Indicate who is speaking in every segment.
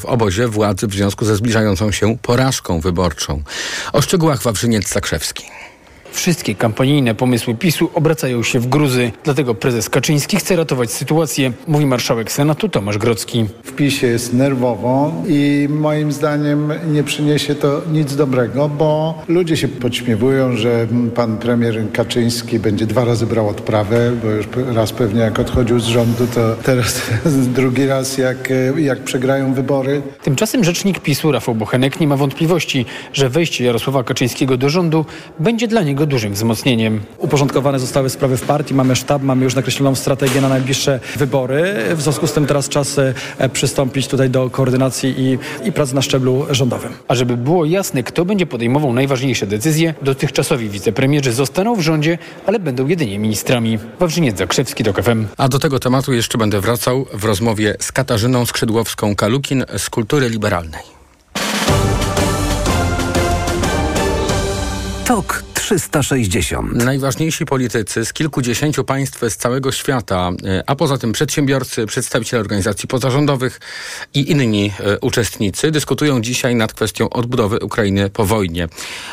Speaker 1: w obozie władzy w związku ze zbliżającą się porażką wyborczą. O szczegółach Wawrzyniec Zakrzewski.
Speaker 2: Wszystkie kampanijne pomysły PiSu obracają się w gruzy. Dlatego prezes Kaczyński chce ratować sytuację, mówi marszałek Senatu Tomasz Grocki.
Speaker 3: W PiSie jest nerwowo i moim zdaniem nie przyniesie to nic dobrego, bo ludzie się podśmiewują, że pan premier Kaczyński będzie dwa razy brał odprawę, bo już raz pewnie jak odchodził z rządu, to teraz drugi raz jak, jak przegrają wybory.
Speaker 2: Tymczasem rzecznik PiSu Rafał Bochenek nie ma wątpliwości, że wejście Jarosława Kaczyńskiego do rządu będzie dla niego dużym wzmocnieniem.
Speaker 4: Uporządkowane zostały sprawy w partii, mamy sztab, mamy już nakreśloną strategię na najbliższe wybory. W związku z tym teraz czas e, przystąpić tutaj do koordynacji i, i pracy na szczeblu rządowym.
Speaker 2: A żeby było jasne, kto będzie podejmował najważniejsze decyzje, dotychczasowi wicepremierzy zostaną w rządzie, ale będą jedynie ministrami. Wawrzyniec Zakrzewski, do FM.
Speaker 1: A do tego tematu jeszcze będę wracał w rozmowie z Katarzyną Skrzydłowską-Kalukin z Kultury Liberalnej.
Speaker 5: TOK 360.
Speaker 1: Najważniejsi politycy z kilkudziesięciu państw z całego świata, e, a poza tym przedsiębiorcy, przedstawiciele organizacji pozarządowych i inni e, uczestnicy dyskutują dzisiaj nad kwestią odbudowy Ukrainy po wojnie.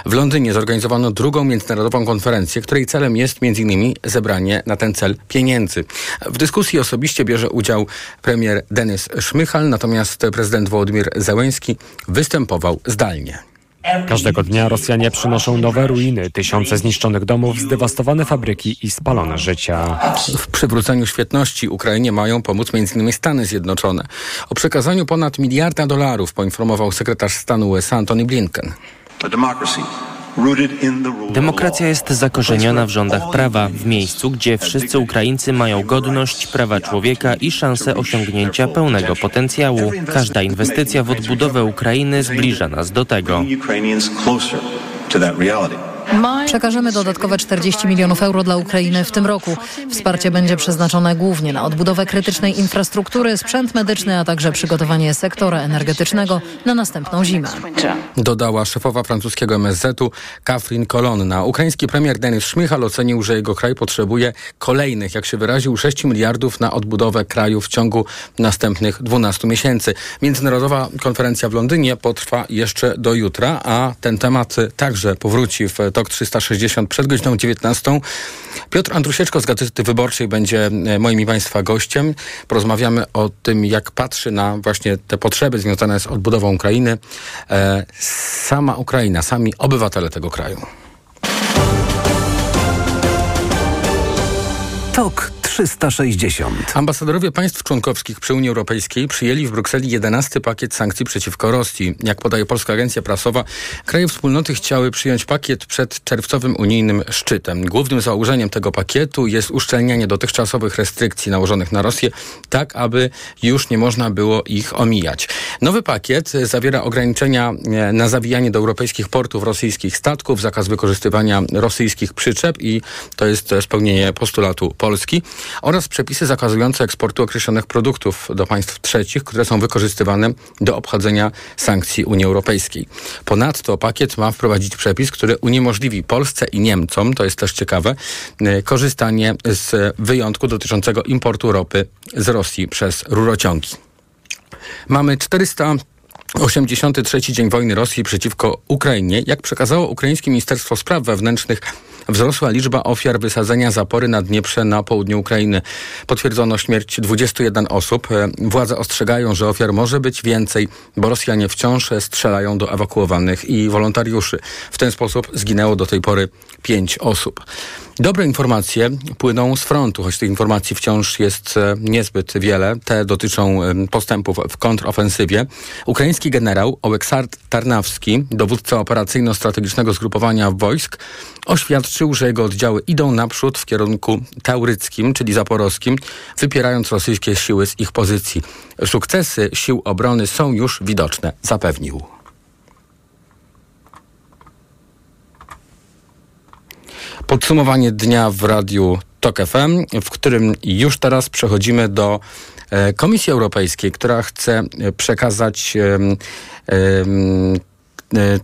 Speaker 1: W Londynie zorganizowano drugą międzynarodową konferencję, której celem jest m.in. zebranie na ten cel pieniędzy. W dyskusji osobiście bierze udział premier Denis Szmychal, natomiast prezydent Wołodymyr Zełenski występował zdalnie.
Speaker 6: Każdego dnia Rosjanie przynoszą nowe ruiny, tysiące zniszczonych domów, zdewastowane fabryki i spalone życia.
Speaker 1: W przywróceniu świetności Ukrainie mają pomóc m.in. Stany Zjednoczone. O przekazaniu ponad miliarda dolarów poinformował sekretarz stanu USA Antony Blinken.
Speaker 7: Demokracja jest zakorzeniona w rządach prawa, w miejscu, gdzie wszyscy Ukraińcy mają godność, prawa człowieka i szansę osiągnięcia pełnego potencjału. Każda inwestycja w odbudowę Ukrainy zbliża nas do tego.
Speaker 8: Przekażemy dodatkowe 40 milionów euro dla Ukrainy w tym roku. Wsparcie będzie przeznaczone głównie na odbudowę krytycznej infrastruktury, sprzęt medyczny, a także przygotowanie sektora energetycznego na następną zimę.
Speaker 1: Dodała szefowa francuskiego MSZ-u Catherine Colonna. Ukraiński premier Denis Szmichal ocenił, że jego kraj potrzebuje kolejnych, jak się wyraził, 6 miliardów na odbudowę kraju w ciągu następnych 12 miesięcy. Międzynarodowa konferencja w Londynie potrwa jeszcze do jutra, a ten temat także powróci w TOK 360 przed godziną 19. Piotr Andrusieczko z Gazety Wyborczej będzie e, moim i Państwa gościem. Porozmawiamy o tym, jak patrzy na właśnie te potrzeby związane z odbudową Ukrainy e, sama Ukraina, sami obywatele tego kraju.
Speaker 5: TOK 360.
Speaker 1: Ambasadorowie państw członkowskich przy Unii Europejskiej przyjęli w Brukseli 11 pakiet sankcji przeciwko Rosji. Jak podaje Polska Agencja Prasowa, kraje wspólnoty chciały przyjąć pakiet przed czerwcowym unijnym szczytem. Głównym założeniem tego pakietu jest uszczelnianie dotychczasowych restrykcji nałożonych na Rosję, tak aby już nie można było ich omijać. Nowy pakiet zawiera ograniczenia e, na zawijanie do europejskich portów rosyjskich statków, zakaz wykorzystywania rosyjskich przyczep i to jest spełnienie postulatu Polski oraz przepisy zakazujące eksportu określonych produktów do państw trzecich, które są wykorzystywane do obchodzenia sankcji Unii Europejskiej. Ponadto pakiet ma wprowadzić przepis, który uniemożliwi Polsce i Niemcom, to jest też ciekawe, e, korzystanie z wyjątku dotyczącego importu ropy z Rosji przez rurociągi. Mamy 400 83 dzień wojny Rosji przeciwko Ukrainie. Jak przekazało ukraińskie Ministerstwo Spraw Wewnętrznych, wzrosła liczba ofiar wysadzenia zapory na Dnieprze na południu Ukrainy. Potwierdzono śmierć 21 osób. Władze ostrzegają, że ofiar może być więcej, bo Rosjanie wciąż strzelają do ewakuowanych i wolontariuszy. W ten sposób zginęło do tej pory pięć osób. Dobre informacje płyną z frontu, choć tych informacji wciąż jest e, niezbyt wiele. Te dotyczą postępów w kontrofensywie. Ukraiński generał Oleksandr Tarnawski, dowódca operacyjno-strategicznego zgrupowania wojsk, oświadczył, że jego oddziały idą naprzód w kierunku tauryckim, czyli zaporowskim, wypierając rosyjskie siły z ich pozycji. Sukcesy sił obrony są już widoczne, zapewnił. Podsumowanie dnia w radiu TOK FM, w którym już teraz przechodzimy do e, Komisji Europejskiej, która chce przekazać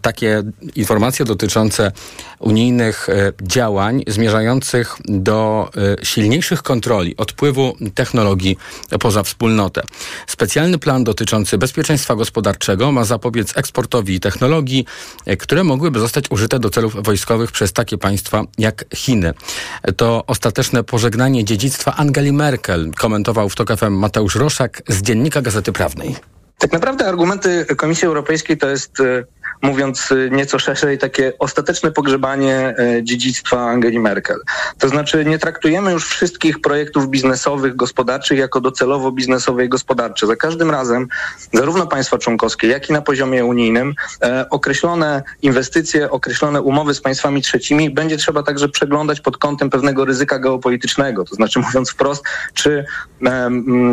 Speaker 1: takie informacje dotyczące unijnych działań zmierzających do silniejszych kontroli odpływu technologii poza wspólnotę. Specjalny plan dotyczący bezpieczeństwa gospodarczego ma zapobiec eksportowi technologii, które mogłyby zostać użyte do celów wojskowych przez takie państwa jak Chiny. To ostateczne pożegnanie dziedzictwa Angeli Merkel, komentował w TOK Mateusz Roszak z Dziennika Gazety Prawnej.
Speaker 9: Tak naprawdę argumenty Komisji Europejskiej to jest e, mówiąc y, nieco szerzej, takie ostateczne pogrzebanie y, dziedzictwa Angeli Merkel. To znaczy nie traktujemy już wszystkich projektów biznesowych, gospodarczych jako docelowo biznesowe i gospodarcze. Za każdym razem zarówno państwa członkowskie, jak i na poziomie unijnym e, określone inwestycje, określone umowy z państwami trzecimi będzie trzeba także przeglądać pod kątem pewnego ryzyka geopolitycznego. To znaczy mówiąc wprost, czy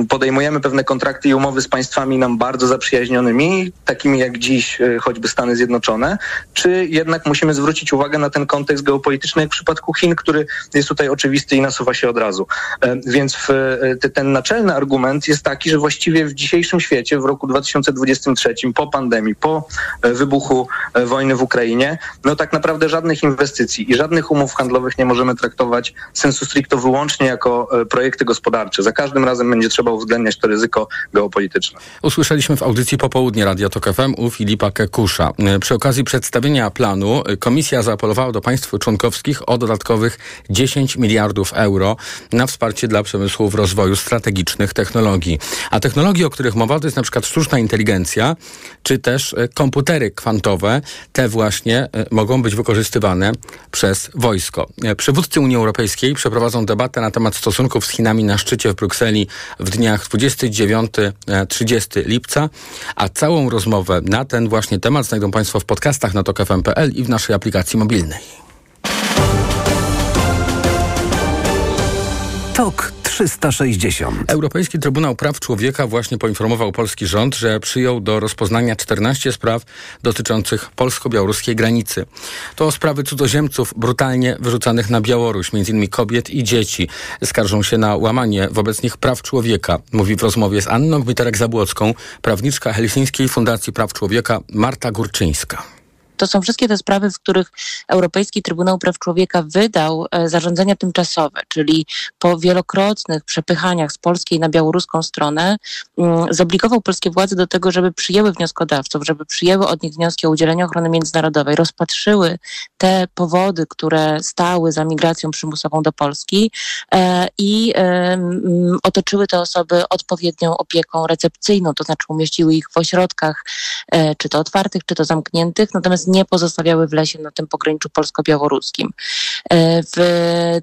Speaker 9: podejmujemy pewne kontrakty i umowy z państwami nam bardzo zaprzyjaźnionymi, takimi jak dziś e, choćby Stany Zjednoczone, czy jednak musimy zwrócić uwagę na ten kontekst geopolityczny, jak w przypadku Chin, który jest tutaj oczywisty i nasuwa się od razu. E, więc w, e, ten naczelny argument jest taki, że właściwie w dzisiejszym świecie, w roku 2023, po pandemii, po e, wybuchu wojny w Ukrainie, no tak naprawdę żadnych inwestycji i żadnych umów handlowych nie możemy traktować sensu stricto wyłącznie jako projekty gospodarcze. Za każdym razem będzie trzeba uwzględniać to ryzyko geopolityczne.
Speaker 1: Usłyszeliśmy w audycji Popołudnie Radia Tok FM u Filipa Kekusza. E, przy okazji przedstawienia planu e, komisja zaapelowała do państw członkowskich o dodatkowych 10 miliardów euro na wsparcie dla przemysłów rozwoju strategicznych technologii. A technologie, o których mowa, to jest na przykład sztuczna inteligencja, czy też e, komputery kwantowe. Te właśnie mogą być wykorzystywane przez wojsko. Przywódcy Unii Europejskiej przeprowadzą debatę na temat stosunków z Chinami na szczycie w Brukseli w dniach 29-30 lipca, a całą rozmowę na ten właśnie temat znajdą Państwo w podcastach na tokfm.pl i w naszej aplikacji mobilnej.
Speaker 5: Tok 360.
Speaker 1: Europejski Trybunał Praw Człowieka właśnie poinformował polski rząd, że przyjął do rozpoznania 14 spraw dotyczących polsko-białoruskiej granicy. To sprawy cudzoziemców brutalnie wyrzucanych na Białoruś, m.in. kobiet i dzieci. Skarżą się na łamanie wobec nich praw człowieka, mówi w rozmowie z Anną Gmiterek-Zabłocką, prawniczka Helsińskiej Fundacji Praw Człowieka Marta Górczyńska.
Speaker 10: To są wszystkie te sprawy, w których Europejski Trybunał Praw Człowieka wydał e, zarządzenia tymczasowe, czyli po wielokrotnych przepychaniach z polskiej na białoruską stronę mm, zobligował polskie władze do tego, żeby przyjęły wnioskodawców, żeby przyjęły od nich wnioski o udzielenie ochrony międzynarodowej, rozpatrzyły te powody, które stały za migracją przymusową do Polski e, i otoczyły te osoby odpowiednią opieką recepcyjną, to znaczy umieściły ich w ośrodkach, e, czy to otwartych, czy to zamkniętych, natomiast nie pozostawiały w lesie na tym pograniczu polsko-białoruskim. E, w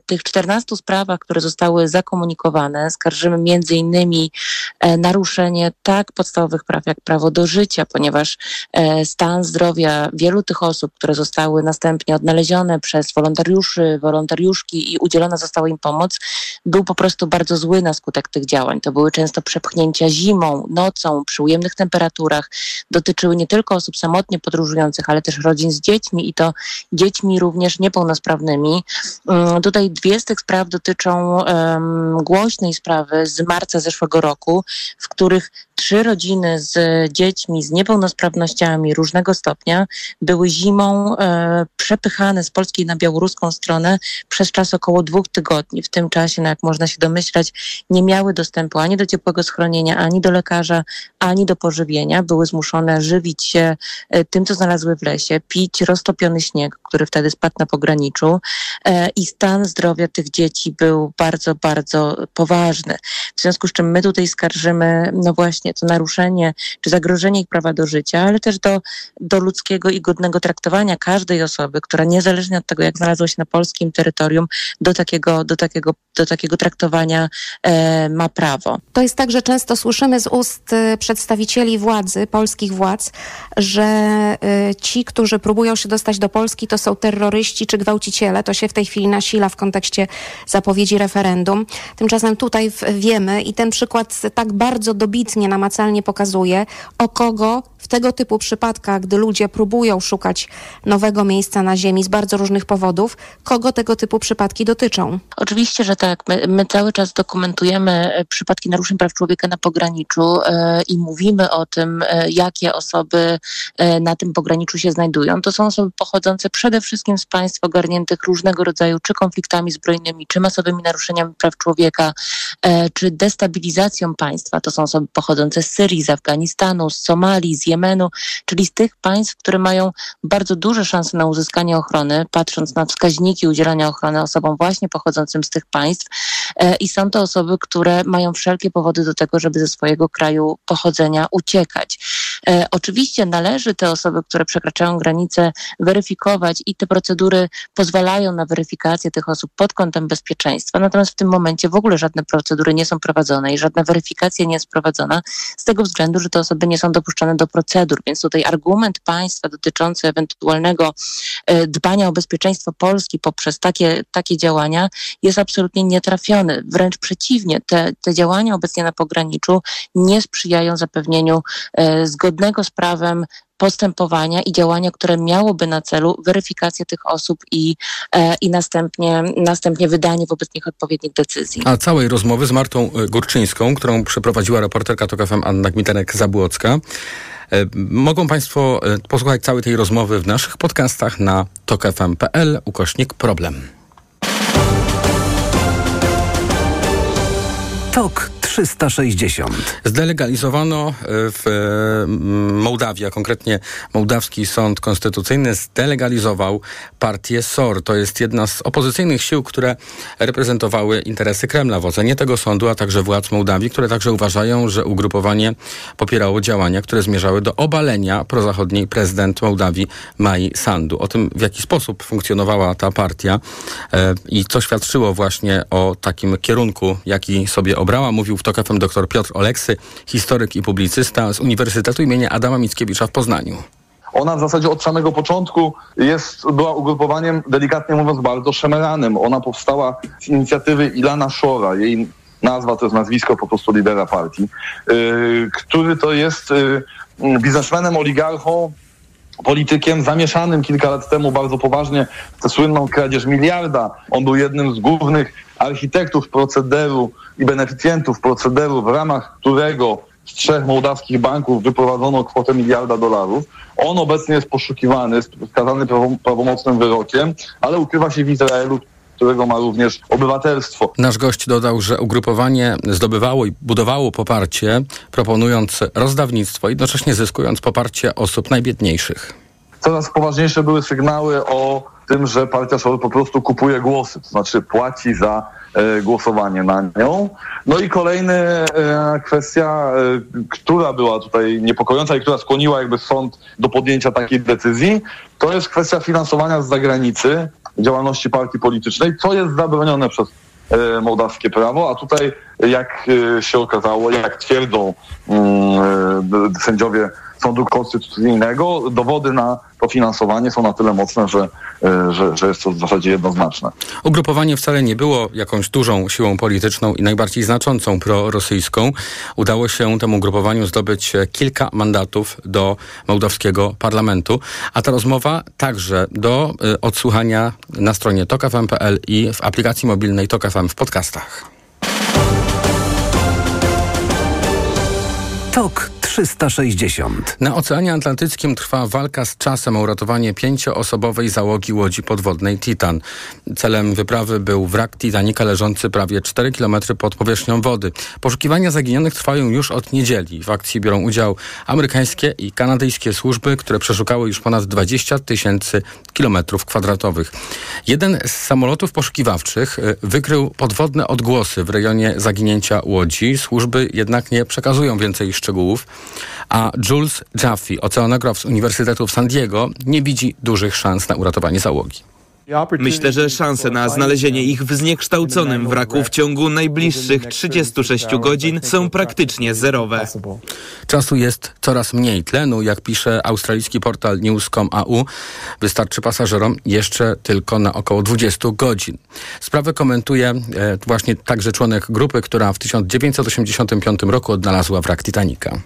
Speaker 10: tych 14 sprawach, które zostały zakomunikowane, skarżymy między innymi e, naruszenie tak podstawowych praw jak prawo do życia, ponieważ e, stan zdrowia wielu tych osób, które zostały następnie odnalezione przez wolontariuszy, wolontariuszki i udzielona została im pomoc, był po prostu bardzo zły na skutek tych działań. To były często przepchnięcia zimą, nocą, przy ujemnych temperaturach. Dotyczyły nie tylko osób samotnie podróżujących, ale też też rodzin z dziećmi i to dziećmi również niepełnosprawnymi. Mm, tutaj dwie z tych spraw dotyczą um, głośnej sprawy z marca zeszłego roku, w których trzy rodziny z dziećmi z niepełnosprawnościami różnego stopnia były zimą e, przepychane z polskiej na białoruską stronę przez czas około dwóch tygodni. W tym czasie, no jak można się domyślać, nie miały dostępu ani do ciepłego schronienia, ani do lekarza, ani do pożywienia. Były zmuszone żywić się e, tym, co znalazły w lesie, pić roztopiony śnieg, który wtedy spadł na pograniczu e, i stan zdrowia tych dzieci był bardzo, bardzo poważny. W związku z czym my tutaj skarżymy, no właśnie, właśnie to naruszenie czy zagrożenie ich prawa do życia, ale też do, do ludzkiego i godnego traktowania każdej osoby, która niezależnie od tego, jak znalazła się na polskim terytorium, do takiego, do takiego, do takiego traktowania e, ma prawo.
Speaker 11: To jest tak, że często słyszymy z ust e, przedstawicieli władzy, polskich władz, że e, ci, którzy próbują się dostać do Polski, to są terroryści czy gwałciciele. To się w tej chwili nasila w kontekście zapowiedzi referendum. Tymczasem tutaj wiemy i ten przykład tak bardzo dobitnie namacalnie pokazuje, o kogo w tego typu przypadkach, gdy ludzie próbują szukać nowego miejsca na Ziemi z bardzo różnych powodów, kogo tego typu przypadki dotyczą.
Speaker 10: Oczywiście, że tak. My, my cały czas dokumentujemy e, przypadki naruszeń praw człowieka na pograniczu e, i mówimy o tym, e, jakie osoby na tym pograniczu się znajdują. To są osoby pochodzące przede wszystkim z państw ogarniętych różnego rodzaju czy konfliktami zbrojnymi, czy masowymi naruszeniami praw człowieka, czy destabilizacją państwa. To są osoby pochodzące z Syrii, z Afganistanu, z Somalii, z Jemenu, czyli z tych państw, które mają bardzo duże szanse na uzyskanie ochrony, patrząc na wskaźniki udzielania ochrony osobom właśnie pochodzącym z tych państw. E, I są to osoby, które mają wszelkie powody do tego, żeby ze swojego kraju pochodzenia uciekać. E, oczywiście należy te osoby, które przekraczają granice, weryfikować i te procedury pozwalają na weryfikację tych osób pod kątem bezpieczeństwa. Natomiast w tym momencie w ogóle żadne procedury nie są prowadzone i żadna weryfikacja nie jest prowadzona z tego względu, że te osoby nie są dopuszczane do procedur. Więc tutaj argument państwa dotyczący ewentualnego e, dbania o bezpieczeństwo Polski poprzez takie, takie działania jest absolutnie nietrafiony. Wręcz przeciwnie, te, te działania obecnie na pograniczu nie sprzyjają zapewnieniu e, zgodnego z prawem postępowania i działania, które miałoby na celu weryfikację tych osób i, e, i następnie, następnie wydanie wobec nich odpowiednich decyzji.
Speaker 1: A całej rozmowy z Martą Górczyńską, którą przeprowadziła reporterka TOK FM Anna Gmiterek-Zabłocka, e, mogą Państwo e, posłuchać całej tej rozmowy w naszych podcastach na tokfm.pl ukośnik problem.
Speaker 5: Tok 360.
Speaker 1: Zdelegalizowano e, w e, Mołdawii, a konkretnie Mołdawski Sąd Konstytucyjny zdelegalizował partię SOR. To jest jedna z opozycyjnych sił, które reprezentowały interesy Kremla w ocenie tego sądu, a także władz Mołdawii, które także uważają, że ugrupowanie popierało działania, które zmierzały do obalenia prozachodniej prezydent Mołdawii Mai Sandu. O tym, w jaki sposób funkcjonowała ta partia e, i co świadczyło właśnie o takim kierunku, jaki sobie obrała, mówił w TOK FM dr Piotr Oleksy, historyk i publicysta z Uniwersytetu imienia Adama Mickiewicza w Poznaniu.
Speaker 12: Ona w zasadzie od samego początku jest, była ugrupowaniem, delikatnie mówiąc, bardzo szemeranym. Ona powstała z inicjatywy Ilana Szora. Jej nazwa to jest nazwisko po prostu lidera partii, yy, który to jest yy, biznesmenem, oligarchą, politykiem zamieszanym kilka lat temu bardzo poważnie w tę słynną kradzież miliarda. On był jednym z głównych architektów procederu i beneficjentów procederu, w ramach którego z trzech mołdawskich banków wyprowadzono kwotę miliarda dolarów. On obecnie jest poszukiwany, skazany prawomocnym wyrokiem, ale ukrywa się w Izraelu, którego ma również obywatelstwo.
Speaker 1: Nasz gość dodał, że ugrupowanie zdobywało i budowało poparcie, proponując rozdawnictwo, jednocześnie zyskując poparcie osób najbiedniejszych.
Speaker 12: Coraz poważniejsze były sygnały o tym, że partia Szor po prostu kupuje głosy, to znaczy płaci za e, głosowanie na nią. No i kolejna e, kwestia, e, która była tutaj niepokojąca i która skłoniła jakby sąd do podjęcia takiej decyzji, to jest kwestia finansowania z zagranicy działalności partii politycznej, co jest zabronione przez mołdawskie prawo, a tutaj jak się okazało, jak twierdzą mm, sędziowie Sądu Konstytucyjnego, dowody na to finansowanie są na tyle mocne, że, że, że jest to w zasadzie jednoznaczne.
Speaker 1: Ugrupowanie wcale nie było jakąś dużą siłą polityczną i najbardziej znaczącą prorosyjską. Udało się temu ugrupowaniu zdobyć kilka mandatów do mołdawskiego parlamentu, a ta rozmowa także do y, odsłuchania na stronie tokafm.pl i w aplikacji mobilnej Tokafm w podcastach.
Speaker 5: Tok 360.
Speaker 1: Na Oceanie Atlantyckim trwa walka z czasem o uratowanie pięcioosobowej załogi łodzi podwodnej Titan. Celem wyprawy był wrak Titanica leżący prawie 4 km pod powierzchnią wody. Poszukiwania zaginionych trwają już od niedzieli. W akcji biorą udział amerykańskie i kanadyjskie służby, które przeszukały już ponad 20 tysięcy kilometrów kwadratowych. Jeden z samolotów poszukiwawczych y, wykrył podwodne odgłosy w rejonie zaginięcia łodzi. Służby jednak nie przekazują więcej szczegółów a Jules Jaffe, oceanograf z Uniwersytetu w San Diego, nie widzi dużych szans na uratowanie załogi.
Speaker 13: Myślę, że szanse na znalezienie ich w zniekształconym wraku w ciągu najbliższych 36 godzin są praktycznie zerowe.
Speaker 1: Czasu jest coraz mniej tlenu, jak pisze australijski portal news.com.au. Wystarczy pasażerom jeszcze tylko na około 20 godzin. Sprawę komentuje e, właśnie także członek grupy, która w 1985 roku odnalazła wrak Titanica.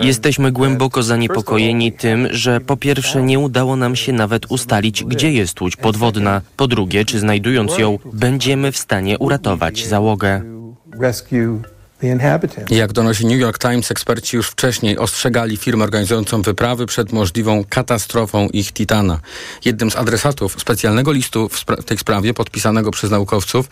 Speaker 7: Jesteśmy głęboko zaniepokojeni tym, że po pierwsze nie udało nam się nawet ustalić, gdzie jest łódź podwodna. Po drugie, czy znajdując ją, będziemy w stanie uratować załogę.
Speaker 1: Jak donosi New York Times, eksperci już wcześniej ostrzegali firmę organizującą wyprawy przed możliwą katastrofą ich Titana. Jednym z adresatów specjalnego listu w, spra w tej sprawie, podpisanego przez naukowców,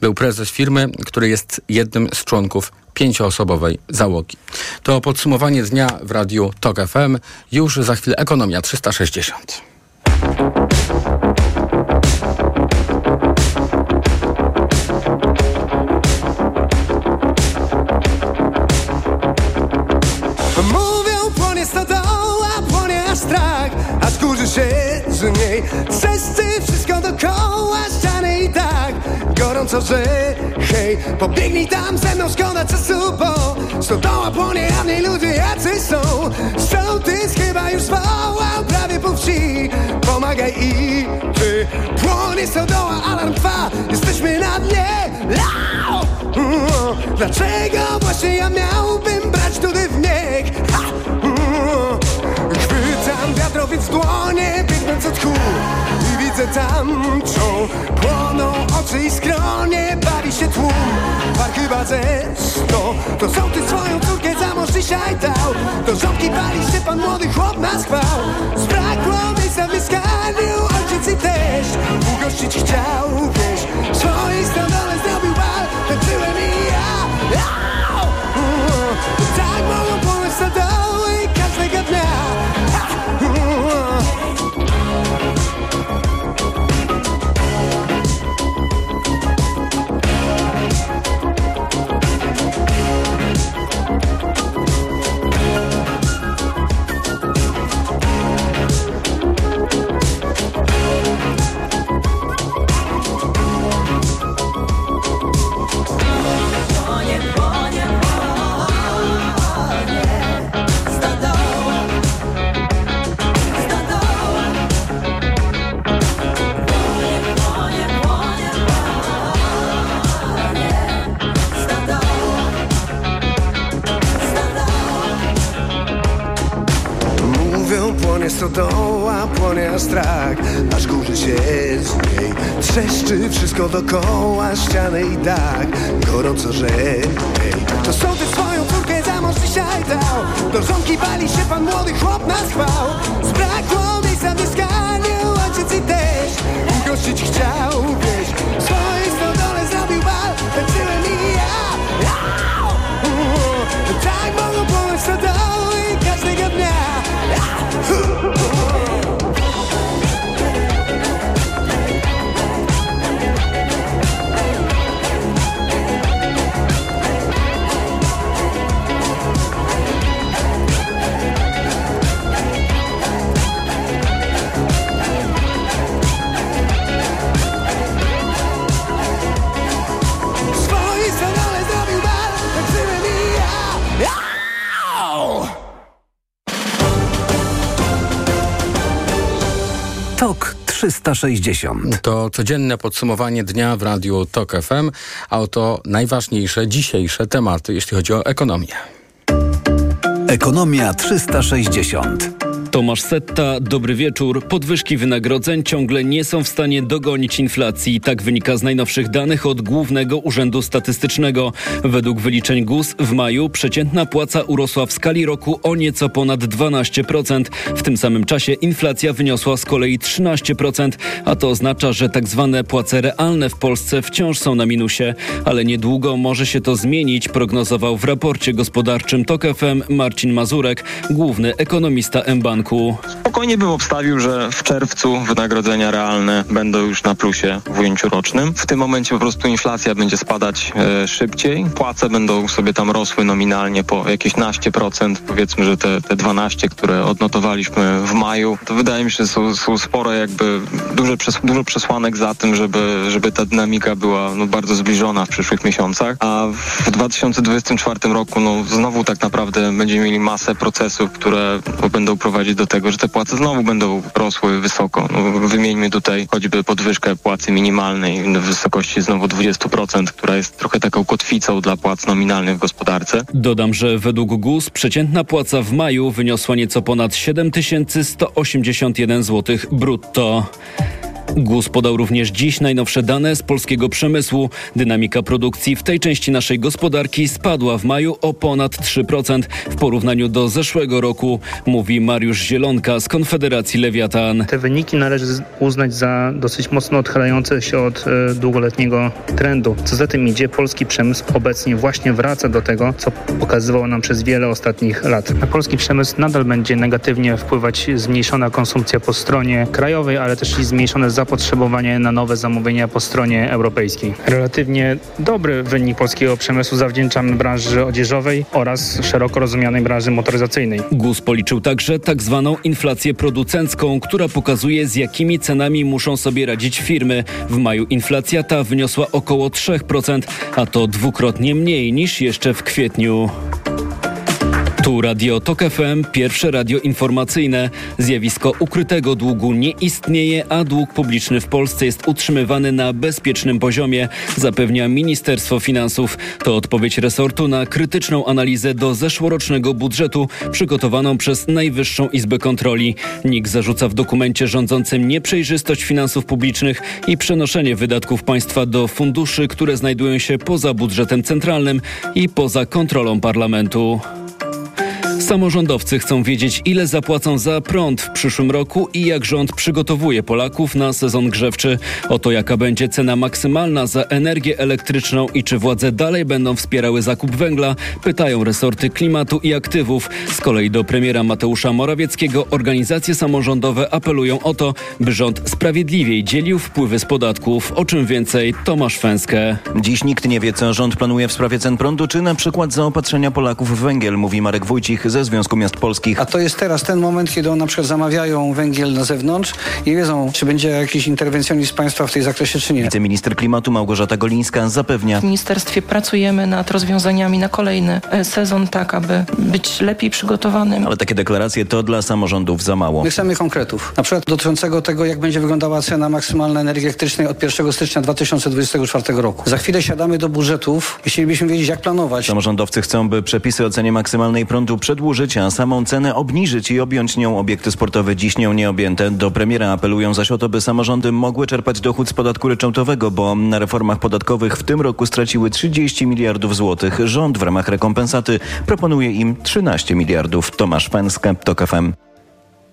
Speaker 1: był prezes firmy, który jest jednym z członków pięcioosobowej załogi. To podsumowanie dnia w radiu TOK FM. Już za chwilę Ekonomia 360.
Speaker 14: Gorąco, że hej Pobiegnij tam ze mną, szkoda czasu, bo Stodoła płonie, a w niej ludzie jacy są. Sołtys chyba już zwołał prawie pół wsi. Pomagaj i ty Płonie stodoła, alarm trwa Jesteśmy na dnie! Dlaczego właśnie ja miałbym brać w widzę tam czą Płoną oczy i skronie, bawi się tłum. Par chyba ze sto. To są ty swoją córkę za mąż dzisiaj dał. Do żonki pali się pan młody chłop na schwał Zbrakło miejsca w mieszkaniu, ojciec i też Ugościć chciał, wiesz Swojej stodole zrobił stodoła, płonie strach Aż kurzy się z niej Trzeszczy wszystko dookoła, ściany i dach. Gorąco, że hej To są ty swoją córkę za mąż dzisiaj dał. Do żonki pali się pan młody chłop na schwał Zbrakło miejsca w mieszkaniu, ojciec i też Ugościć chciał,
Speaker 5: 360.
Speaker 1: To codzienne podsumowanie dnia w Radiu TOK FM, a oto najważniejsze dzisiejsze tematy, jeśli chodzi o ekonomię.
Speaker 5: Ekonomia 360.
Speaker 15: Tomasz Setta, dobry wieczór. Podwyżki wynagrodzeń ciągle nie są w stanie dogonić inflacji. Tak wynika z najnowszych danych od Głównego Urzędu Statystycznego. Według wyliczeń GUS w maju przeciętna płaca urosła w skali roku o nieco ponad 12%. W tym samym czasie inflacja wyniosła z kolei 13%, a to oznacza, że tak zwane płace realne w Polsce wciąż są na minusie. Ale niedługo może się to zmienić, prognozował w raporcie gospodarczym TOK FM Marcin Mazurek, główny ekonomista mBanku. Rynku.
Speaker 16: Spokojnie bym obstawił, że w czerwcu wynagrodzenia realne będą już na plusie w ujęciu rocznym. W tym momencie po prostu inflacja będzie spadać e, szybciej. Płace będą sobie tam rosły nominalnie po jakieś naście procent. Powiedzmy, że te, te 12, które odnotowaliśmy w maju, to wydaje mi się, że są, są spore jakby duże, przes dużo przesłanek za tym, żeby, żeby ta dynamika była no, bardzo zbliżona w przyszłych miesiącach. A w 2024 roku no, znowu tak naprawdę będziemy mieli masę procesów, które będą prowadzić do tego, że te płace znowu będą rosły wysoko. No, wymieńmy tutaj choćby podwyżkę płacy minimalnej w wysokości znowu 20%, która jest trochę taką kotwicą dla płac nominalnych w gospodarce.
Speaker 15: Dodam, że według GUS przeciętna płaca w maju wyniosła nieco ponad 7181 zł brutto. GUS podał również dziś najnowsze dane z polskiego przemysłu. Dynamika produkcji w tej części naszej gospodarki spadła w maju o ponad 3% w porównaniu do zeszłego roku, mówi Mariusz Zielonka z Konfederacji Lewiatan.
Speaker 17: Te wyniki należy uznać za dosyć mocno odchylające się od e, długoletniego trendu. Co za tym idzie, polski przemysł obecnie właśnie wraca do tego, co pokazywał nam przez wiele ostatnich lat. Na polski przemysł nadal będzie negatywnie wpływać zmniejszona konsumpcja po stronie krajowej, ale też i zmniejszone zapotrzebowanie na nowe zamówienia po stronie europejskiej. Relatywnie dobry wynik polskiego przemysłu zawdzięczamy branży odzieżowej oraz szeroko rozumianej branży motoryzacyjnej.
Speaker 15: GUS policzył także tak zwaną inflację producencką, która pokazuje z jakimi cenami muszą sobie radzić firmy. W maju inflacja ta wyniosła około 3%, a to dwukrotnie mniej niż jeszcze w kwietniu. Tu Radio Tok FM, pierwsze radio informacyjne. Zjawisko ukrytego długu nie istnieje, a dług publiczny w Polsce jest utrzymywany na bezpiecznym poziomie, zapewnia Ministerstwo Finansów. To odpowiedź resortu na krytyczną analizę do zeszłorocznego budżetu przygotowaną przez Najwyższą Izbę Kontroli. NIK zarzuca w dokumencie rządzącym nieprzejrzystość finansów publicznych i przenoszenie wydatków państwa do funduszy, które znajdują się poza budżetem centralnym i poza kontrolą parlamentu. Samorządowcy chcą wiedzieć, ile zapłacą za prąd w przyszłym roku i jak rząd przygotowuje Polaków na sezon grzewczy. Oto jaka będzie cena maksymalna za energię elektryczną i czy władze dalej będą wspierały zakup węgla, pytają resorty klimatu i aktywów. Z kolei do premiera Mateusza Morawieckiego organizacje samorządowe apelują o to, by rząd sprawiedliwiej dzielił wpływy z podatków. O czym więcej Tomasz Fęskę.
Speaker 18: Dziś nikt nie wie, co rząd planuje w sprawie cen prądu, czy na przykład zaopatrzenia Polaków w węgiel, mówi Marek Wójcich ze Związku Miast Polskich.
Speaker 19: A to jest teraz ten moment, kiedy on na przykład zamawiają węgiel na zewnątrz i wiedzą, czy będzie jakiś interwencjonizm państwa w tej zakresie, czy nie.
Speaker 18: Wiceminister klimatu Małgorzata Golińska zapewnia.
Speaker 20: W ministerstwie pracujemy nad rozwiązaniami na kolejny e, sezon, tak aby być lepiej przygotowanym.
Speaker 18: Ale takie deklaracje to dla samorządów za mało.
Speaker 19: My chcemy konkretów. Na przykład dotyczącego tego, jak będzie wyglądała cena maksymalna energii elektrycznej od 1 stycznia 2024 roku. Za chwilę siadamy do budżetów i chcielibyśmy wiedzieć, jak planować.
Speaker 18: Samorządowcy chcą, by przepisy o cenie maksymalnej prądu przedłużyć, a samą cenę obniżyć i objąć nią obiekty sportowe dziś nią nieobjęte. Do premiera apelują zaś o to, by samorządy mogły czerpać dochód z podatku ryczałtowego, bo na reformach podatkowych w tym roku straciły 30 miliardów złotych. Rząd w ramach rekompensaty proponuje im 13 miliardów. Tomasz Pęskę, TOK FM.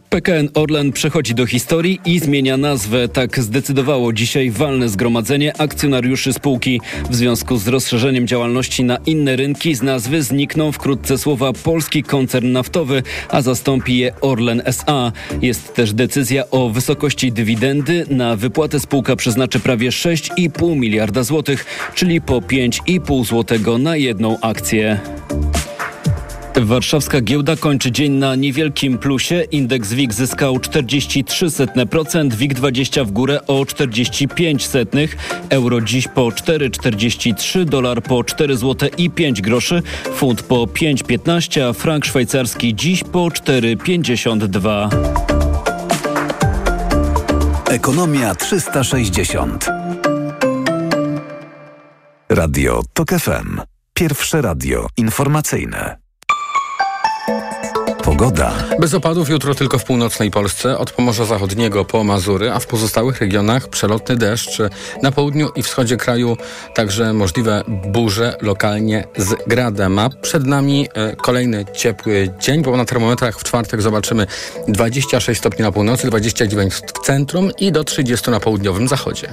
Speaker 15: PKN Orlen przechodzi do historii i zmienia nazwę. Tak zdecydowało dzisiaj walne zgromadzenie akcjonariuszy spółki. W związku z rozszerzeniem działalności na inne rynki z nazwy znikną wkrótce słowa Polski Koncern Naftowy, a zastąpi je Orlen SA. Jest też decyzja o wysokości dywidendy. Na wypłatę spółka przeznaczy prawie 6,5 miliarda złotych, czyli po 5,5 złotego na jedną akcję. Warszawska giełda kończy dzień na niewielkim plusie. Indeks WIG zyskał 43%, WIG20 w górę o 45 setnych. Euro dziś po 4,43, dolar po 4 zł i 5 groszy, funt po 5,15, a frank szwajcarski dziś po 4,52.
Speaker 5: Ekonomia 360. Radio TOK FM. Pierwsze radio informacyjne. Pogoda.
Speaker 1: Bez opadów jutro tylko w północnej Polsce, od Pomorza Zachodniego po Mazury, a w pozostałych regionach przelotny deszcz. Na południu i wschodzie kraju także możliwe burze lokalnie z gradem. A przed nami e, kolejny ciepły dzień, bo na termometrach w czwartek zobaczymy 26 stopni na północy, 29 w centrum i do 30 na południowym zachodzie.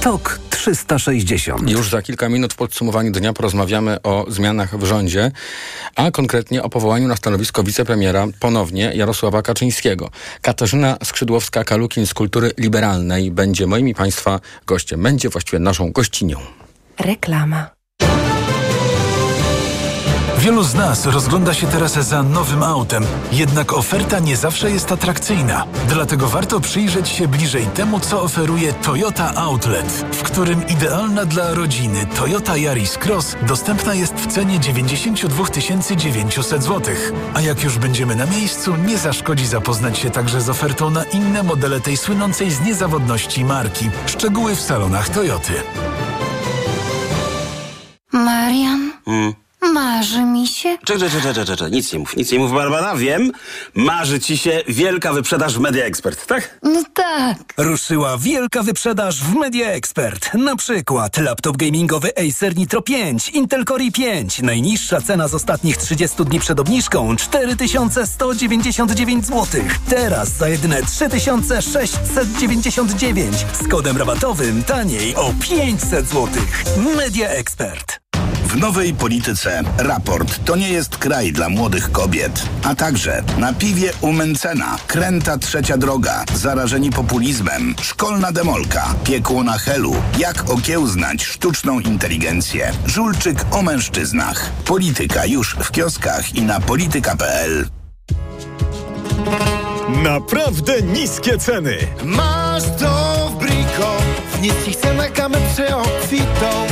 Speaker 5: Tok 360.
Speaker 1: Już za kilka minut w podsumowaniu dnia porozmawiamy o zmianach w rządzie, a konkretnie o powołaniu na stanowisko wicepremiera ponownie Jarosława Kaczyńskiego. Katarzyna Skrzydłowska-Kalukin z Kultury Liberalnej będzie moim i Państwa gościem. Będzie właściwie naszą gościnią.
Speaker 21: Reklama.
Speaker 22: Wielu z nas rozgląda się teraz za nowym autem, jednak oferta nie zawsze jest atrakcyjna. Dlatego warto przyjrzeć się bliżej temu, co oferuje Toyota Outlet, w którym idealna dla rodziny Toyota Yaris Cross dostępna jest w cenie 92 900 zł. A jak już będziemy na miejscu, nie zaszkodzi zapoznać się także z ofertą na inne modele tej słynącej z niezawodności marki. Szczegóły w salonach Toyoty.
Speaker 23: Marian,
Speaker 24: Mm.
Speaker 23: Marzy mi się.
Speaker 24: Czekaj, czekaj, czekaj, czekaj, nic nie mów, nic nie mów, Barbara, wiem. Marzy ci się wielka wyprzedaż w Media Expert, tak?
Speaker 23: No tak.
Speaker 25: Ruszyła wielka wyprzedaż w Media Expert. Na przykład laptop gamingowy Acer Nitro 5, Intel Core i5. Najniższa cena z ostatnich 30 dni przed obniżką 4199 zł. Teraz za jedyne 3699 z kodem rabatowym taniej o 500 zł. Media Expert.
Speaker 26: W nowej polityce raport to nie jest kraj dla młodych kobiet, a także na piwie u Mencena, kręta trzecia droga, zarażeni populizmem, szkolna demolka, piekło na helu, jak okiełznać sztuczną inteligencję, żulczyk o mężczyznach. Polityka już w kioskach i na polityka.pl.
Speaker 27: Naprawdę niskie ceny.
Speaker 28: Masz to w Brico, w niskich cenach gamę przeobfitą.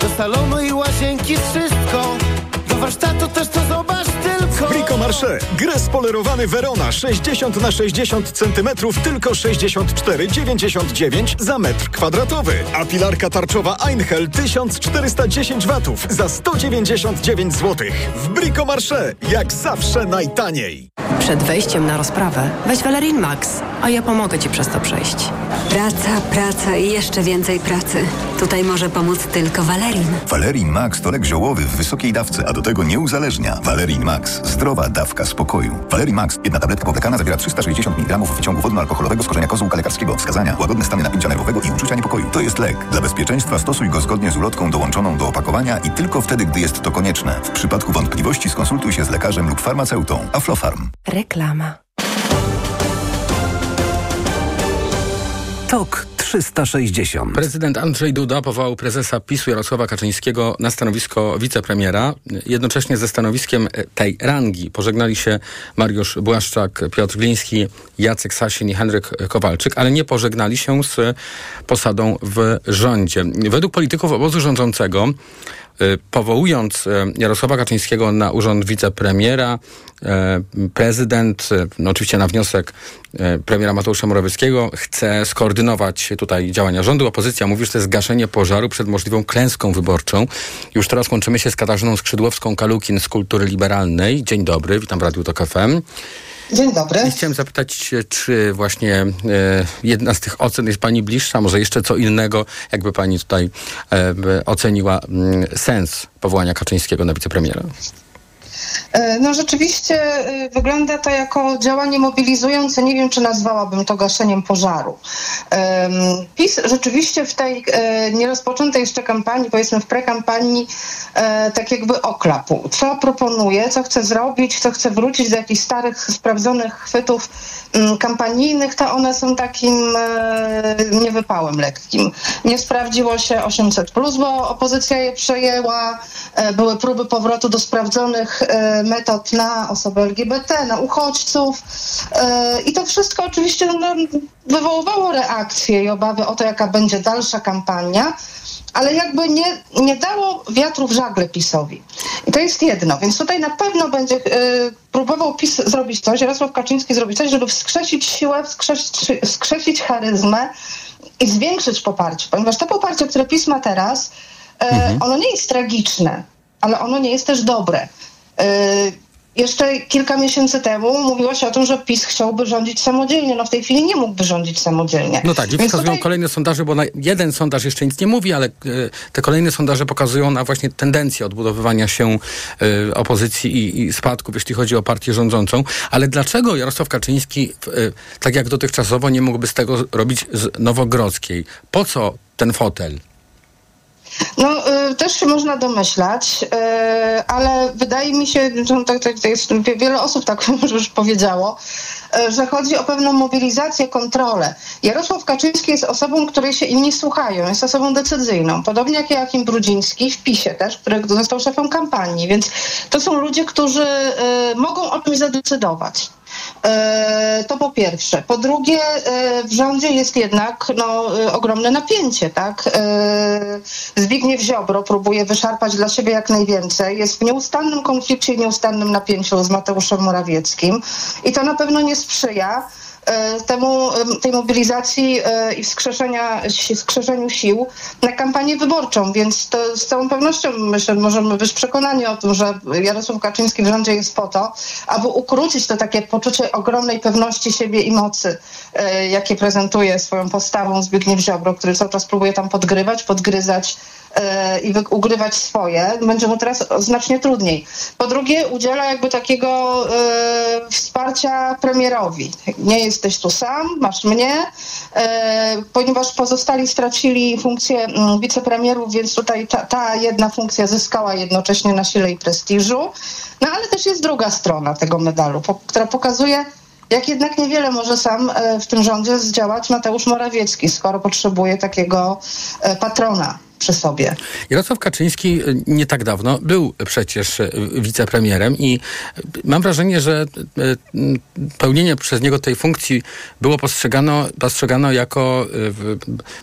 Speaker 28: Do salonu i łazienki wszystko, do warsztatu też to zobacz tylko.
Speaker 27: Brico Marché. Gres polerowany Verona 60 na 60 cm tylko 64,99 za metr kwadratowy. A pilarka tarczowa Einhell 1410 watów za 199 zł. W Brico Marché. Jak zawsze najtaniej.
Speaker 21: Przed wejściem na rozprawę weź Valerin Max, a ja pomogę Ci przez to przejść.
Speaker 29: Praca, praca i jeszcze więcej pracy. Tutaj może pomóc tylko Valerin.
Speaker 30: Valerin Max to lek ziołowy w wysokiej dawce, a do tego nie uzależnia. Valerin Max. Zdrowa dawka spokoju. Valerin Max. Jedna tabletka powlekana zawiera 360 mg wyciągu wodno-alkoholowego z korzenia kozłka lekarskiego. Wskazania. Łagodne stany napięcia nerwowego i uczucia niepokoju. To jest lek. Dla bezpieczeństwa stosuj go zgodnie z ulotką dołączoną do opakowania i tylko wtedy, gdy jest to konieczne. W przypadku wątpliwości skonsultuj się z lekarzem lub farmaceutą. Aflofarm.
Speaker 21: Reklama.
Speaker 5: Tok 360.
Speaker 1: Prezydent Andrzej Duda powołał prezesa PiSu Jarosława Kaczyńskiego na stanowisko wicepremiera. Jednocześnie ze stanowiskiem tej rangi pożegnali się Mariusz Błaszczak, Piotr Gliński, Jacek Sasin i Henryk Kowalczyk, ale nie pożegnali się z posadą w rządzie. Według polityków obozu rządzącego powołując Jarosława Kaczyńskiego na urząd wicepremiera, prezydent, no oczywiście na wniosek premiera Mateusza Morawieckiego, chce skoordynować tutaj działania rządu. Opozycja mówi, że to jest gaszenie pożaru przed możliwą klęską wyborczą. Już teraz łączymy się z Katarzyną Skrzydłowską-Kalukin z Kultury Liberalnej. Dzień dobry, witam w Radiu Tok FM.
Speaker 31: Dzień dobry.
Speaker 1: I chciałem zapytać czy właśnie e, jedna z tych ocen jest Pani bliższa, może jeszcze co innego, jakby Pani tutaj e, oceniła m, sens powołania Kaczyńskiego na wicepremiera?
Speaker 31: No rzeczywiście wygląda to jako działanie mobilizujące. Nie wiem, czy nazwałabym to gaszeniem pożaru. PiS rzeczywiście w tej nierozpoczętej jeszcze kampanii, powiedzmy w prekampanii, tak jakby oklapł. Co proponuje, co chce zrobić, co chce wrócić do jakichś starych, sprawdzonych chwytów kampanijnych, to one są takim niewypałem lekkim. Nie sprawdziło się 800, bo opozycja je przejęła. Były próby powrotu do sprawdzonych metod na osoby LGBT, na uchodźców. I to wszystko oczywiście no, wywoływało reakcje i obawy o to, jaka będzie dalsza kampania ale jakby nie, nie dało wiatru w żagle PiSowi. I to jest jedno. Więc tutaj na pewno będzie y, próbował PiS zrobić coś, Jarosław Kaczyński zrobić coś, żeby wskrzesić siłę, wskrzesić, wskrzesić charyzmę i zwiększyć poparcie. Ponieważ to poparcie, które PiS ma teraz, y, mhm. ono nie jest tragiczne, ale ono nie jest też dobre. Y, jeszcze kilka miesięcy temu mówiło się o tym, że PiS chciałby rządzić samodzielnie. No w tej chwili nie mógłby rządzić samodzielnie.
Speaker 1: No tak, i wskazują tutaj... kolejne sondaże, bo jeden sondaż jeszcze nic nie mówi, ale te kolejne sondaże pokazują na właśnie tendencję odbudowywania się y, opozycji i, i spadków, jeśli chodzi o partię rządzącą. Ale dlaczego Jarosław Kaczyński, y, tak jak dotychczasowo, nie mógłby z tego robić z Nowogrodzkiej? Po co ten fotel?
Speaker 31: No, y, też się można domyślać, y, ale wydaje mi się, że tak, tak, jest, wiele osób tak już powiedziało, y, że chodzi o pewną mobilizację, kontrolę. Jarosław Kaczyński jest osobą, której się inni słuchają, jest osobą decyzyjną. Podobnie jak Joachim Brudziński w PiSie też, który został szefem kampanii. Więc to są ludzie, którzy y, mogą o czymś zadecydować. E, to po pierwsze. Po drugie, e, w rządzie jest jednak no, e, ogromne napięcie, tak? Zbigniew Ziobro próbuje wyszarpać dla siebie jak najwięcej. Jest w nieustannym konflikcie i nieustannym napięciu z Mateuszem Morawieckim i to na pewno nie sprzyja temu, tej mobilizacji e, i wskrzeszenia, wskrzeszeniu sił na kampanię wyborczą, więc to z całą pewnością myślę, możemy być przekonani o tym, że Jarosław Kaczyński w rządzie jest po to, aby ukrócić to takie poczucie ogromnej pewności siebie i mocy, e, jakie prezentuje swoją postawą Zbigniew Ziobro, który cały czas próbuje tam podgrywać, podgryzać E, i ugrywać swoje, będzie mu teraz znacznie trudniej. Po drugie, udziela jakby takiego e, wsparcia premierowi. Nie jesteś tu sam, masz mnie, e, ponieważ pozostali stracili funkcję mm, wicepremierów, więc tutaj ta, ta jedna funkcja zyskała jednocześnie na sile i prestiżu. No ale też jest druga strona tego medalu, która pokazuje, jak jednak niewiele może sam w tym rządzie zdziałać Mateusz Morawiecki, skoro potrzebuje takiego patrona przy sobie.
Speaker 1: Jarosław Kaczyński y, nie tak dawno był przecież y, wicepremierem i mam wrażenie, że y, pełnienie przez niego tej funkcji było postrzegano, postrzegano jako,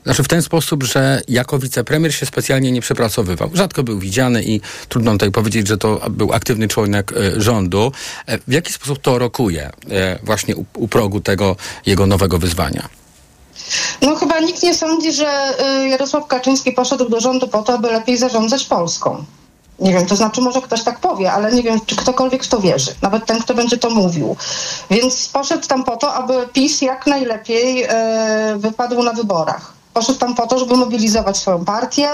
Speaker 1: znaczy w ten sposób, że jako wicepremier się specjalnie nie przepracowywał. Rzadko był widziany i trudno tutaj powiedzieć, że to był aktywny członek rządu. E, w jaki sposób to rokuje e, właśnie u, u progu tego jego nowego wyzwania?
Speaker 31: No chyba nikt nie sądzi, że y, Jarosław Kaczyński poszedł do rządu po to, aby lepiej zarządzać Polską. Nie wiem, to znaczy może ktoś tak powie, ale nie wiem, czy ktokolwiek w to wierzy. Nawet ten, kto będzie to mówił. Więc poszedł tam po to, aby PiS jak najlepiej y, wypadł na wyborach. Poszedł tam po to, żeby mobilizować swoją partię,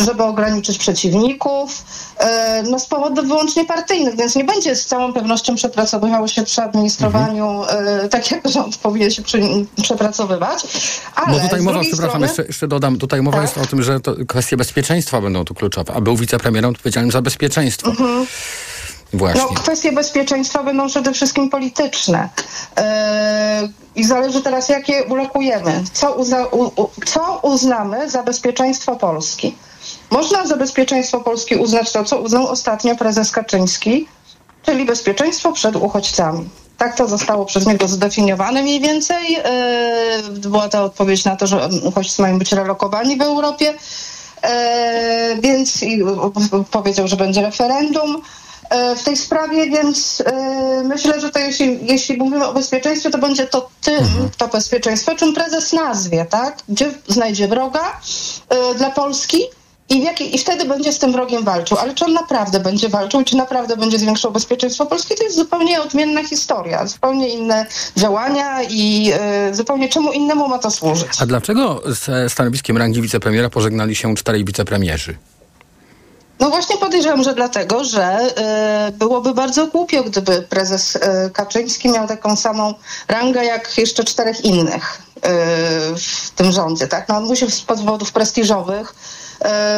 Speaker 31: żeby ograniczyć przeciwników, e, no z powodów wyłącznie partyjnych, więc nie będzie z całą pewnością przepracowywał się przy administrowaniu mhm. tak, jak rząd powinien się przy, przepracowywać. Ale
Speaker 1: Bo tutaj mowa, przepraszam, strony... jeszcze, jeszcze, dodam, tutaj mowa tak? jest o tym, że kwestie bezpieczeństwa będą tu kluczowe, a był wicepremierem odpowiedzialnym za bezpieczeństwo. Mhm. Właśnie.
Speaker 31: No, kwestie bezpieczeństwa będą przede wszystkim polityczne. Yy, I zależy teraz, jakie ulokujemy. Co, uzna, u, u, co uznamy za bezpieczeństwo Polski? Można za bezpieczeństwo Polski uznać to, co uznał ostatnio prezes Kaczyński, czyli bezpieczeństwo przed uchodźcami. Tak to zostało przez niego zdefiniowane mniej więcej. Yy, była to odpowiedź na to, że uchodźcy mają być relokowani w Europie. Yy, więc powiedział, że będzie referendum. E, w tej sprawie, więc e, myślę, że to jeśli, jeśli mówimy o bezpieczeństwie, to będzie to tym, mhm. to bezpieczeństwo, czym prezes nazwie, tak? Gdzie znajdzie wroga e, dla Polski i, jaki, I wtedy będzie z tym wrogiem walczył. Ale czy on naprawdę będzie walczył, czy naprawdę będzie zwiększał bezpieczeństwo Polski, to jest zupełnie odmienna historia, zupełnie inne działania i y, zupełnie czemu innemu ma to służyć.
Speaker 1: A dlaczego z stanowiskiem rangi wicepremiera pożegnali się czterej wicepremierzy?
Speaker 31: No właśnie podejrzewam, że dlatego, że y, byłoby bardzo głupio, gdyby prezes y, Kaczyński miał taką samą rangę jak jeszcze czterech innych y, w tym rządzie. Tak? No on musi z powodów prestiżowych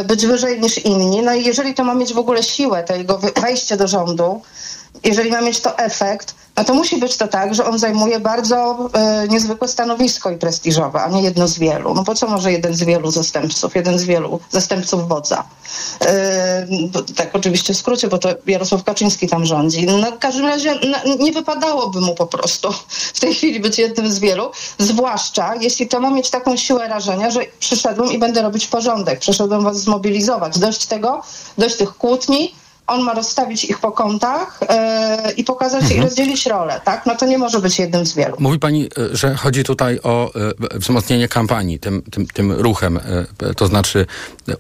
Speaker 31: być wyżej niż inni. No i jeżeli to ma mieć w ogóle siłę, to jego wejście do rządu, jeżeli ma mieć to efekt, no to musi być to tak, że on zajmuje bardzo e, niezwykłe stanowisko i prestiżowe, a nie jedno z wielu. No po co może jeden z wielu zastępców, jeden z wielu zastępców wodza? E, tak oczywiście w skrócie, bo to Jarosław Kaczyński tam rządzi. No, w każdym razie no, nie wypadałoby mu po prostu w tej chwili być jednym z wielu, zwłaszcza jeśli to ma mieć taką siłę rażenia, że przyszedłem i będę robić porządek, przyszedłem was zmobilizować. Dość tego, dość tych kłótni, on ma rozstawić ich po kątach yy, i pokazać mhm. i rozdzielić rolę, tak? No to nie może być jednym z wielu.
Speaker 1: Mówi pani, e, że chodzi tutaj o y, wzmocnienie kampanii tym, tym, tym ruchem, y, to znaczy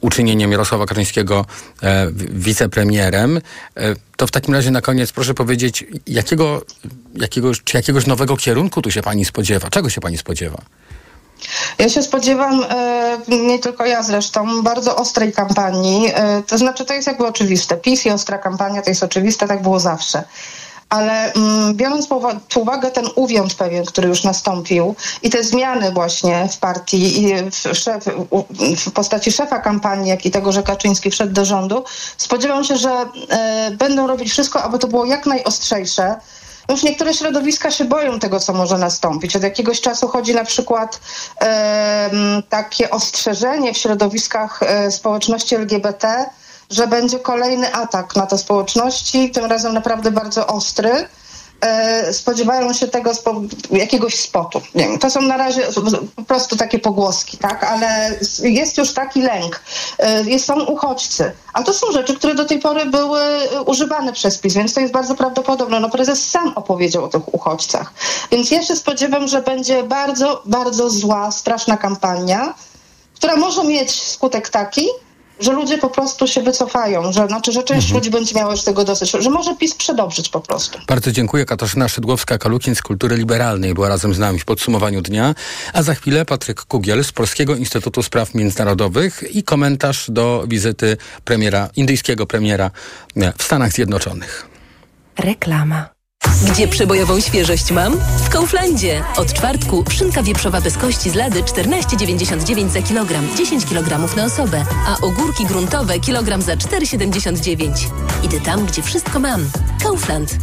Speaker 1: uczynieniem Jarosława Kaczyńskiego y, wicepremierem. to w takim razie na koniec proszę powiedzieć, jakiego, jakiegoś, czy jakiegoś nowego kierunku tu się pani spodziewa? Czego się pani spodziewa?
Speaker 31: Ja się spodziewam, e, nie tylko ja zresztą, bardzo ostrej kampanii. E, to znaczy, to jest jakby oczywiste. PiS i ostra kampania to jest oczywiste, tak było zawsze ale mm, biorąc pod uwagę ten uwiąd pewien, który już nastąpił i te zmiany właśnie w partii i w, szef, w postaci szefa kampanii, jak i tego, że Kaczyński wszedł do rządu, spodziewam się, że e, będą robić wszystko, aby to było jak najostrzejsze. Już niektóre środowiska się boją tego, co może nastąpić. Od jakiegoś czasu chodzi na przykład e, takie ostrzeżenie w środowiskach e, społeczności LGBT, że będzie kolejny atak na te społeczności, tym razem naprawdę bardzo ostry. E, spodziewają się tego jakiegoś spotu. Nie wiem, to są na razie po prostu takie pogłoski, tak? Ale jest już taki lęk. E, są uchodźcy. A to są rzeczy, które do tej pory były używane przez PiS, więc to jest bardzo prawdopodobne. No prezes sam opowiedział o tych uchodźcach. Więc ja się spodziewam, że będzie bardzo, bardzo zła, straszna kampania, która może mieć skutek taki, że ludzie po prostu się wycofają, że, znaczy, że część mhm. ludzi będzie miała już tego dosyć, że może PiS przedobrzyć po prostu.
Speaker 1: Bardzo dziękuję. Katarzyna Szydłowska-Kalukin z Kultury Liberalnej była razem z nami w podsumowaniu dnia, a za chwilę Patryk Kugiel z Polskiego Instytutu Spraw Międzynarodowych i komentarz do wizyty premiera, indyjskiego premiera w Stanach Zjednoczonych.
Speaker 32: Reklama. Gdzie przebojową świeżość mam? W Kauflandzie. Od czwartku szynka wieprzowa bez kości z lady 14,99 za kilogram, 10 kg na osobę, a ogórki gruntowe kilogram za 4,79. Idę tam, gdzie wszystko mam. Kaufland.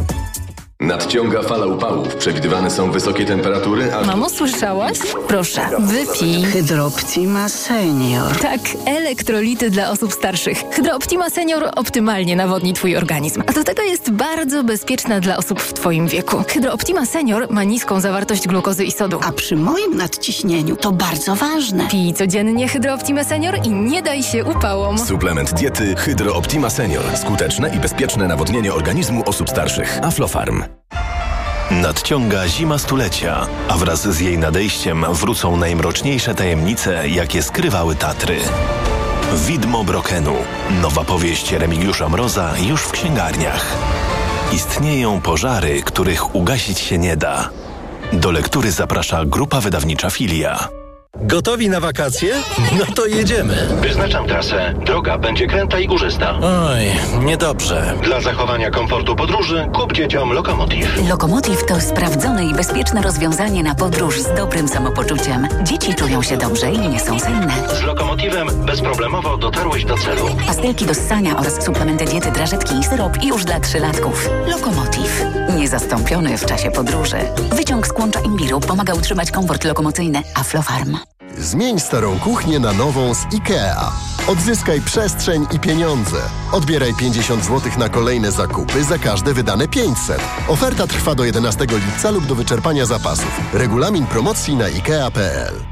Speaker 33: Nadciąga fala upałów. Przewidywane są wysokie temperatury, a...
Speaker 32: Mamo, słyszałaś? Proszę, wypij.
Speaker 34: Hydrooptima Senior.
Speaker 32: Tak, elektrolity dla osób starszych. Hydrooptima Senior optymalnie nawodni Twój organizm. A do tego jest bardzo bezpieczna dla osób w Twoim wieku. Hydrooptima Senior ma niską zawartość glukozy i sodu.
Speaker 34: A przy moim nadciśnieniu to bardzo ważne.
Speaker 32: Pij codziennie Hydrooptima Senior i nie daj się upałom.
Speaker 33: Suplement diety Hydrooptima Senior. Skuteczne i bezpieczne nawodnienie organizmu osób starszych. Aflofarm.
Speaker 35: Nadciąga zima stulecia, a wraz z jej nadejściem wrócą najmroczniejsze tajemnice, jakie skrywały Tatry. Widmo Brokenu. Nowa powieść Remigiusza Mroza już w księgarniach. Istnieją pożary, których ugasić się nie da. Do lektury zaprasza grupa wydawnicza Filia.
Speaker 36: Gotowi na wakacje? No to jedziemy.
Speaker 37: Wyznaczam trasę. Droga będzie kręta i górzysta.
Speaker 36: Oj, niedobrze.
Speaker 37: Dla zachowania komfortu podróży kup dzieciom Lokomotiv.
Speaker 38: Lokomotiv to sprawdzone i bezpieczne rozwiązanie na podróż z dobrym samopoczuciem. Dzieci czują się dobrze i nie są senne.
Speaker 37: Z Lokomotivem bezproblemowo dotarłeś do celu.
Speaker 38: Pastelki do ssania oraz suplementy diety, drażetki i syrop już dla trzylatków. Lokomotiv. Niezastąpiony w czasie podróży. Wyciąg z kłącza imbiru pomaga utrzymać komfort lokomocyjny. Aflofarm.
Speaker 39: Zmień starą kuchnię na nową z IKEA. Odzyskaj przestrzeń i pieniądze. Odbieraj 50 zł na kolejne zakupy za każde wydane 500. Oferta trwa do 11 lipca lub do wyczerpania zapasów. Regulamin promocji na IKEA.pl.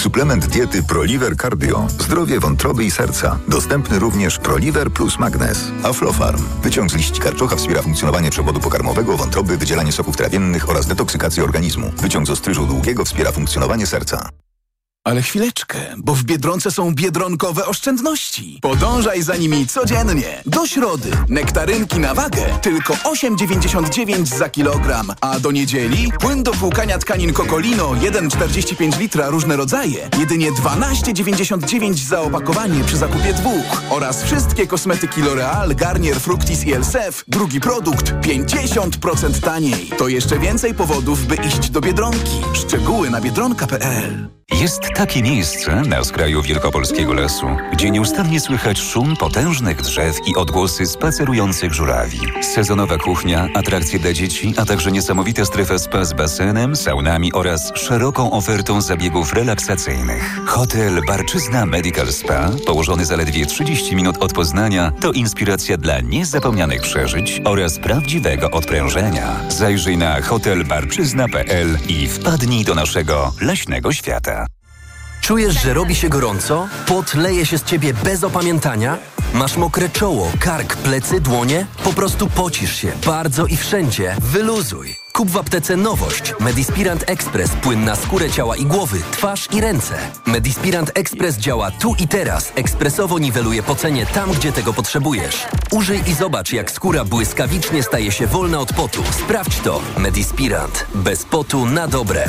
Speaker 30: Suplement diety ProLiver Cardio. Zdrowie wątroby i serca. Dostępny również ProLiver plus Magnes. Aflofarm. Wyciąg z liści karczocha wspiera funkcjonowanie przewodu pokarmowego, wątroby, wydzielanie soków trawiennych oraz detoksykację organizmu. Wyciąg z ostryżu długiego wspiera funkcjonowanie serca.
Speaker 40: Ale chwileczkę, bo w Biedronce są biedronkowe oszczędności. Podążaj za nimi codziennie. Do środy. Nektarynki na wagę. Tylko 8,99 za kilogram, a do niedzieli? Płyn do płukania tkanin Kokolino. 1,45 litra. Różne rodzaje. Jedynie 12,99 za opakowanie przy zakupie dwóch. Oraz wszystkie kosmetyki L'Oreal, Garnier, Fructis i Elsef drugi produkt. 50% taniej. To jeszcze więcej powodów, by iść do Biedronki. Szczegóły na biedronka.pl
Speaker 41: Jest takie miejsce na skraju wielkopolskiego lasu, gdzie nieustannie słychać szum potężnych drzew i odgłosy spacerujących żurawi. Sezonowa kuchnia, atrakcje dla dzieci, a także niesamowite strefy spa z basenem, saunami oraz szeroką ofertą zabiegów relaksacyjnych. Hotel Barczyzna Medical Spa, położony zaledwie 30 minut od Poznania, to inspiracja dla niezapomnianych przeżyć oraz prawdziwego odprężenia. Zajrzyj na hotelbarczyzna.pl i wpadnij do naszego leśnego świata.
Speaker 42: Czujesz, że robi się gorąco? Pot leje się z ciebie bez opamiętania? Masz mokre czoło, kark, plecy, dłonie? Po prostu pocisz się bardzo i wszędzie. Wyluzuj. Kup w aptece nowość. Medispirant Express. Płyn na skórę ciała i głowy, twarz i ręce. Medispirant Express działa tu i teraz. Ekspresowo niweluje pocenie tam, gdzie tego potrzebujesz. Użyj i zobacz, jak skóra błyskawicznie staje się wolna od potu. Sprawdź to. Medispirant. Bez potu na dobre.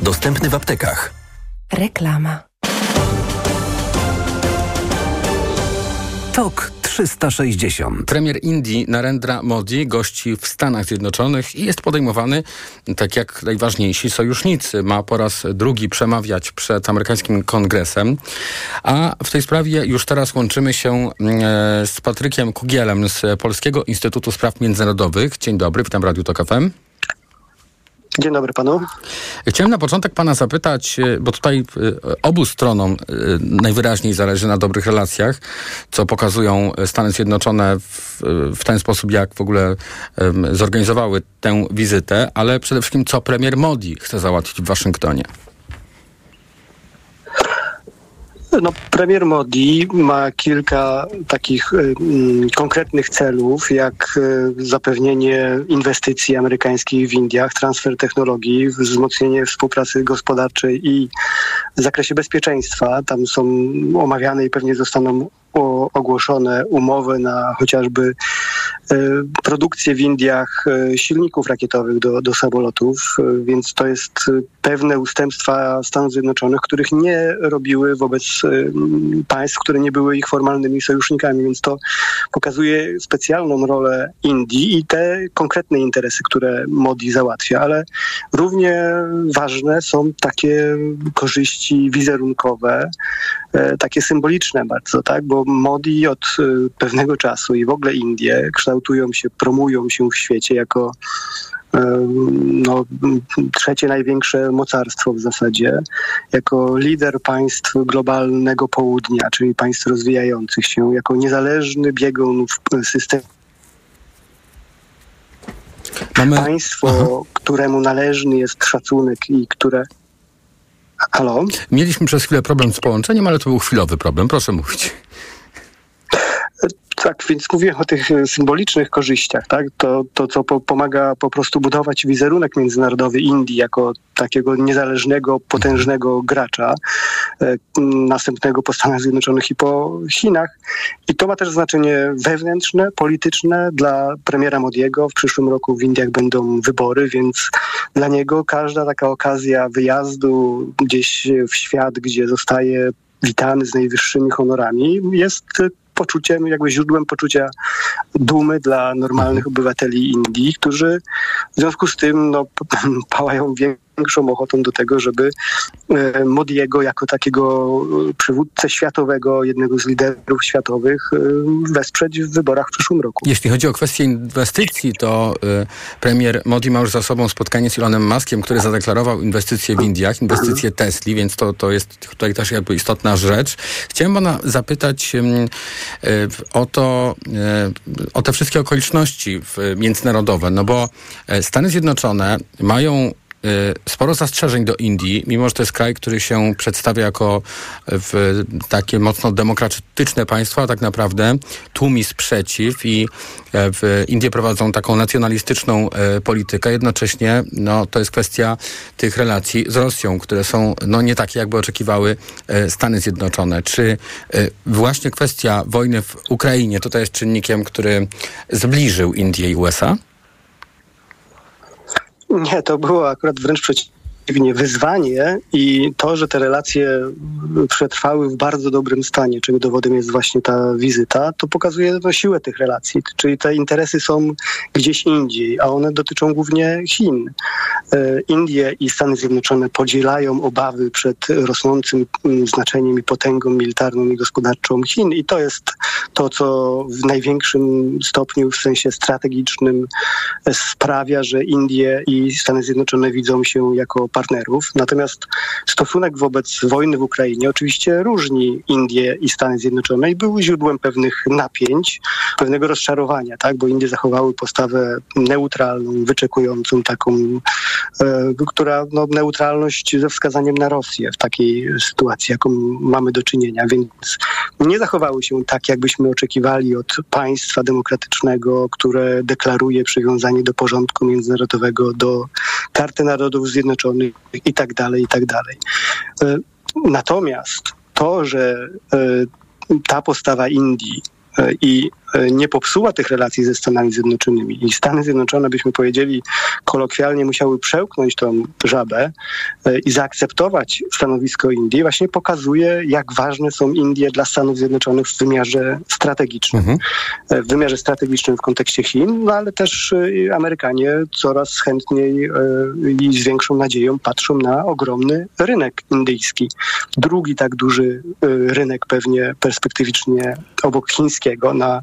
Speaker 42: Dostępny w aptekach.
Speaker 21: Reklama.
Speaker 5: TOK 360.
Speaker 1: Premier Indii Narendra Modi gości w Stanach Zjednoczonych i jest podejmowany tak jak najważniejsi sojusznicy. Ma po raz drugi przemawiać przed amerykańskim kongresem. A w tej sprawie już teraz łączymy się e, z Patrykiem Kugielem z Polskiego Instytutu Spraw Międzynarodowych. Dzień dobry, witam Radio Tok FM.
Speaker 43: Dzień dobry panu.
Speaker 1: Chciałem na początek pana zapytać, e, bo tutaj e, obu stronom e, najwyraźniej zależy na dobrych relacjach, co pokazują Stany Zjednoczone w, w ten sposób, jak w ogóle zorganizowały tę wizytę, ale przede wszystkim co premier Modi chce załatwić w Waszyngtonie.
Speaker 43: No, premier Modi ma kilka takich y, konkretnych celów, jak y, zapewnienie inwestycji amerykańskich w Indiach, transfer technologii, wzmocnienie współpracy gospodarczej i w zakresie bezpieczeństwa. Tam są omawiane i pewnie zostaną ogłoszone umowy na chociażby e, produkcję w Indiach e, silników rakietowych do, do samolotów, e, więc to jest pewne ustępstwa Stanów Zjednoczonych, których nie robiły wobec państw, które nie były ich formalnymi sojusznikami, więc to pokazuje specjalną rolę Indii i te konkretne interesy, które Modi załatwia, ale równie ważne są takie korzyści wizerunkowe, takie symboliczne bardzo, tak, bo Modi od y, pewnego czasu i w ogóle Indie kształtują się, promują się w świecie jako y, no, trzecie największe mocarstwo w zasadzie, jako lider państw globalnego południa, czyli państw rozwijających się, jako niezależny biegun w systemie. Mamy... Państwo, Aha. któremu należny jest szacunek i które Halo?
Speaker 1: Mieliśmy przez chwilę problem z połączeniem, ale to był chwilowy problem. Proszę mówić.
Speaker 43: Tak, więc mówiłem o tych e, symbolicznych korzyściach, tak? To, to co po, pomaga po prostu budować wizerunek międzynarodowy Indii jako takiego niezależnego, potężnego gracza, e, następnego po Stanach Zjednoczonych i po Chinach. I to ma też znaczenie wewnętrzne, polityczne dla premiera Modiego. W przyszłym roku w Indiach będą wybory, więc dla niego każda taka okazja wyjazdu gdzieś w świat, gdzie zostaje witany z najwyższymi honorami, jest poczuciem, jakby źródłem poczucia dumy dla normalnych obywateli Indii, którzy w związku z tym no, pałają większą ochotą do tego, żeby e, Modiego jako takiego e, przywódcę światowego, jednego z liderów światowych e, wesprzeć w wyborach w przyszłym roku.
Speaker 1: Jeśli chodzi o kwestię inwestycji, to premier Modi ma już za sobą spotkanie z Elonem Muskiem, który zadeklarował inwestycje w Indiach, inwestycje Tesli, więc to, to jest tutaj też jakby istotna rzecz. Chciałem pana zapytać o to, o te wszystkie okoliczności międzynarodowe, no bo Stany Zjednoczone mają sporo zastrzeżeń do Indii, mimo że to jest kraj, który się przedstawia jako w takie mocno demokratyczne państwo, a tak naprawdę tłumi sprzeciw i e, Indie prowadzą taką nacjonalistyczną e, politykę. Jednocześnie no, to jest kwestia tych relacji z Rosją, które są no, nie takie, jakby oczekiwały e, Stany Zjednoczone. Czy właśnie kwestia wojny w Ukrainie tutaj jest czynnikiem, który zbliżył Indię i USA?
Speaker 43: Nie, to było akurat wręcz przeciwnie przeciwnie, wyzwanie i to, że te relacje przetrwały w bardzo dobrym stanie, czego dowodem jest właśnie ta wizyta, to pokazuje no, siłę tych relacji. Czyli te interesy są gdzieś indziej, a one dotyczą głównie Chin. E, Indie i Stany Zjednoczone podzielają obawy przed rosnącym mm, znaczeniem i potęgą militarną i gospodarczą Chin i to jest to, co w największym stopniu w sensie strategicznym sprawia, że Indie i Stany Zjednoczone widzą się jako partnerów. Natomiast stosunek wobec wojny w Ukrainie oczywiście różni Indie i Stany Zjednoczone i był źródłem pewnych napięć, pewnego rozczarowania, tak? bo Indie zachowały postawę neutralną, wyczekującą, taką, e, która no, neutralność ze wskazaniem na Rosję w takiej sytuacji, jaką mamy do czynienia, więc nie zachowały się tak, jakbyśmy oczekiwali od państwa demokratycznego, które deklaruje przywiązanie do porządku międzynarodowego, do Karty Narodów Zjednoczonych i tak dalej, i tak dalej. E, natomiast to, że e, ta postawa Indii e, i nie popsuła tych relacji ze Stanami Zjednoczonymi. I Stany Zjednoczone, byśmy powiedzieli kolokwialnie, musiały przełknąć tą żabę e, i zaakceptować stanowisko Indii, właśnie pokazuje, jak ważne są Indie dla Stanów Zjednoczonych w wymiarze strategicznym. Mhm. E, w wymiarze strategicznym w kontekście Chin, no ale też Amerykanie coraz chętniej i z większą nadzieją patrzą na ogromny rynek indyjski. Drugi tak duży rynek pewnie perspektywicznie obok chińskiego na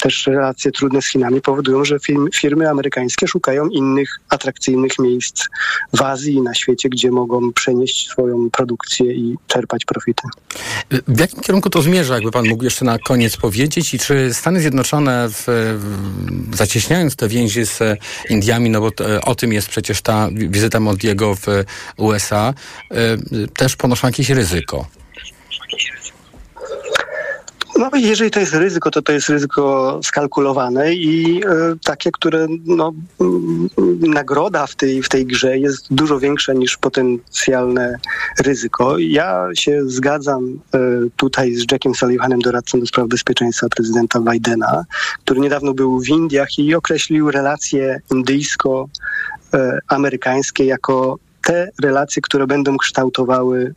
Speaker 43: też relacje trudne z Chinami powodują, że firmy amerykańskie szukają innych atrakcyjnych miejsc w Azji i na świecie, gdzie mogą przenieść swoją produkcję i czerpać profity.
Speaker 1: W jakim kierunku to zmierza, jakby pan mógł jeszcze na koniec powiedzieć i czy Stany Zjednoczone w, w, zacieśniając te więzi z Indiami, no bo t, o tym jest przecież ta wizyta Modiego w USA, y, też ponoszą jakieś ryzyko?
Speaker 43: No jeżeli to jest ryzyko, to to jest ryzyko skalkulowane i e, takie, które no, mm, nagroda w tej, w tej grze jest dużo większa niż potencjalne ryzyko. Ja się zgadzam e, tutaj z Jackiem Sullivanem, doradcą do spraw bezpieczeństwa prezydenta Bidena, który niedawno był w Indiach i określił relacje indyjsko-amerykańskie jako te relacje, które będą kształtowały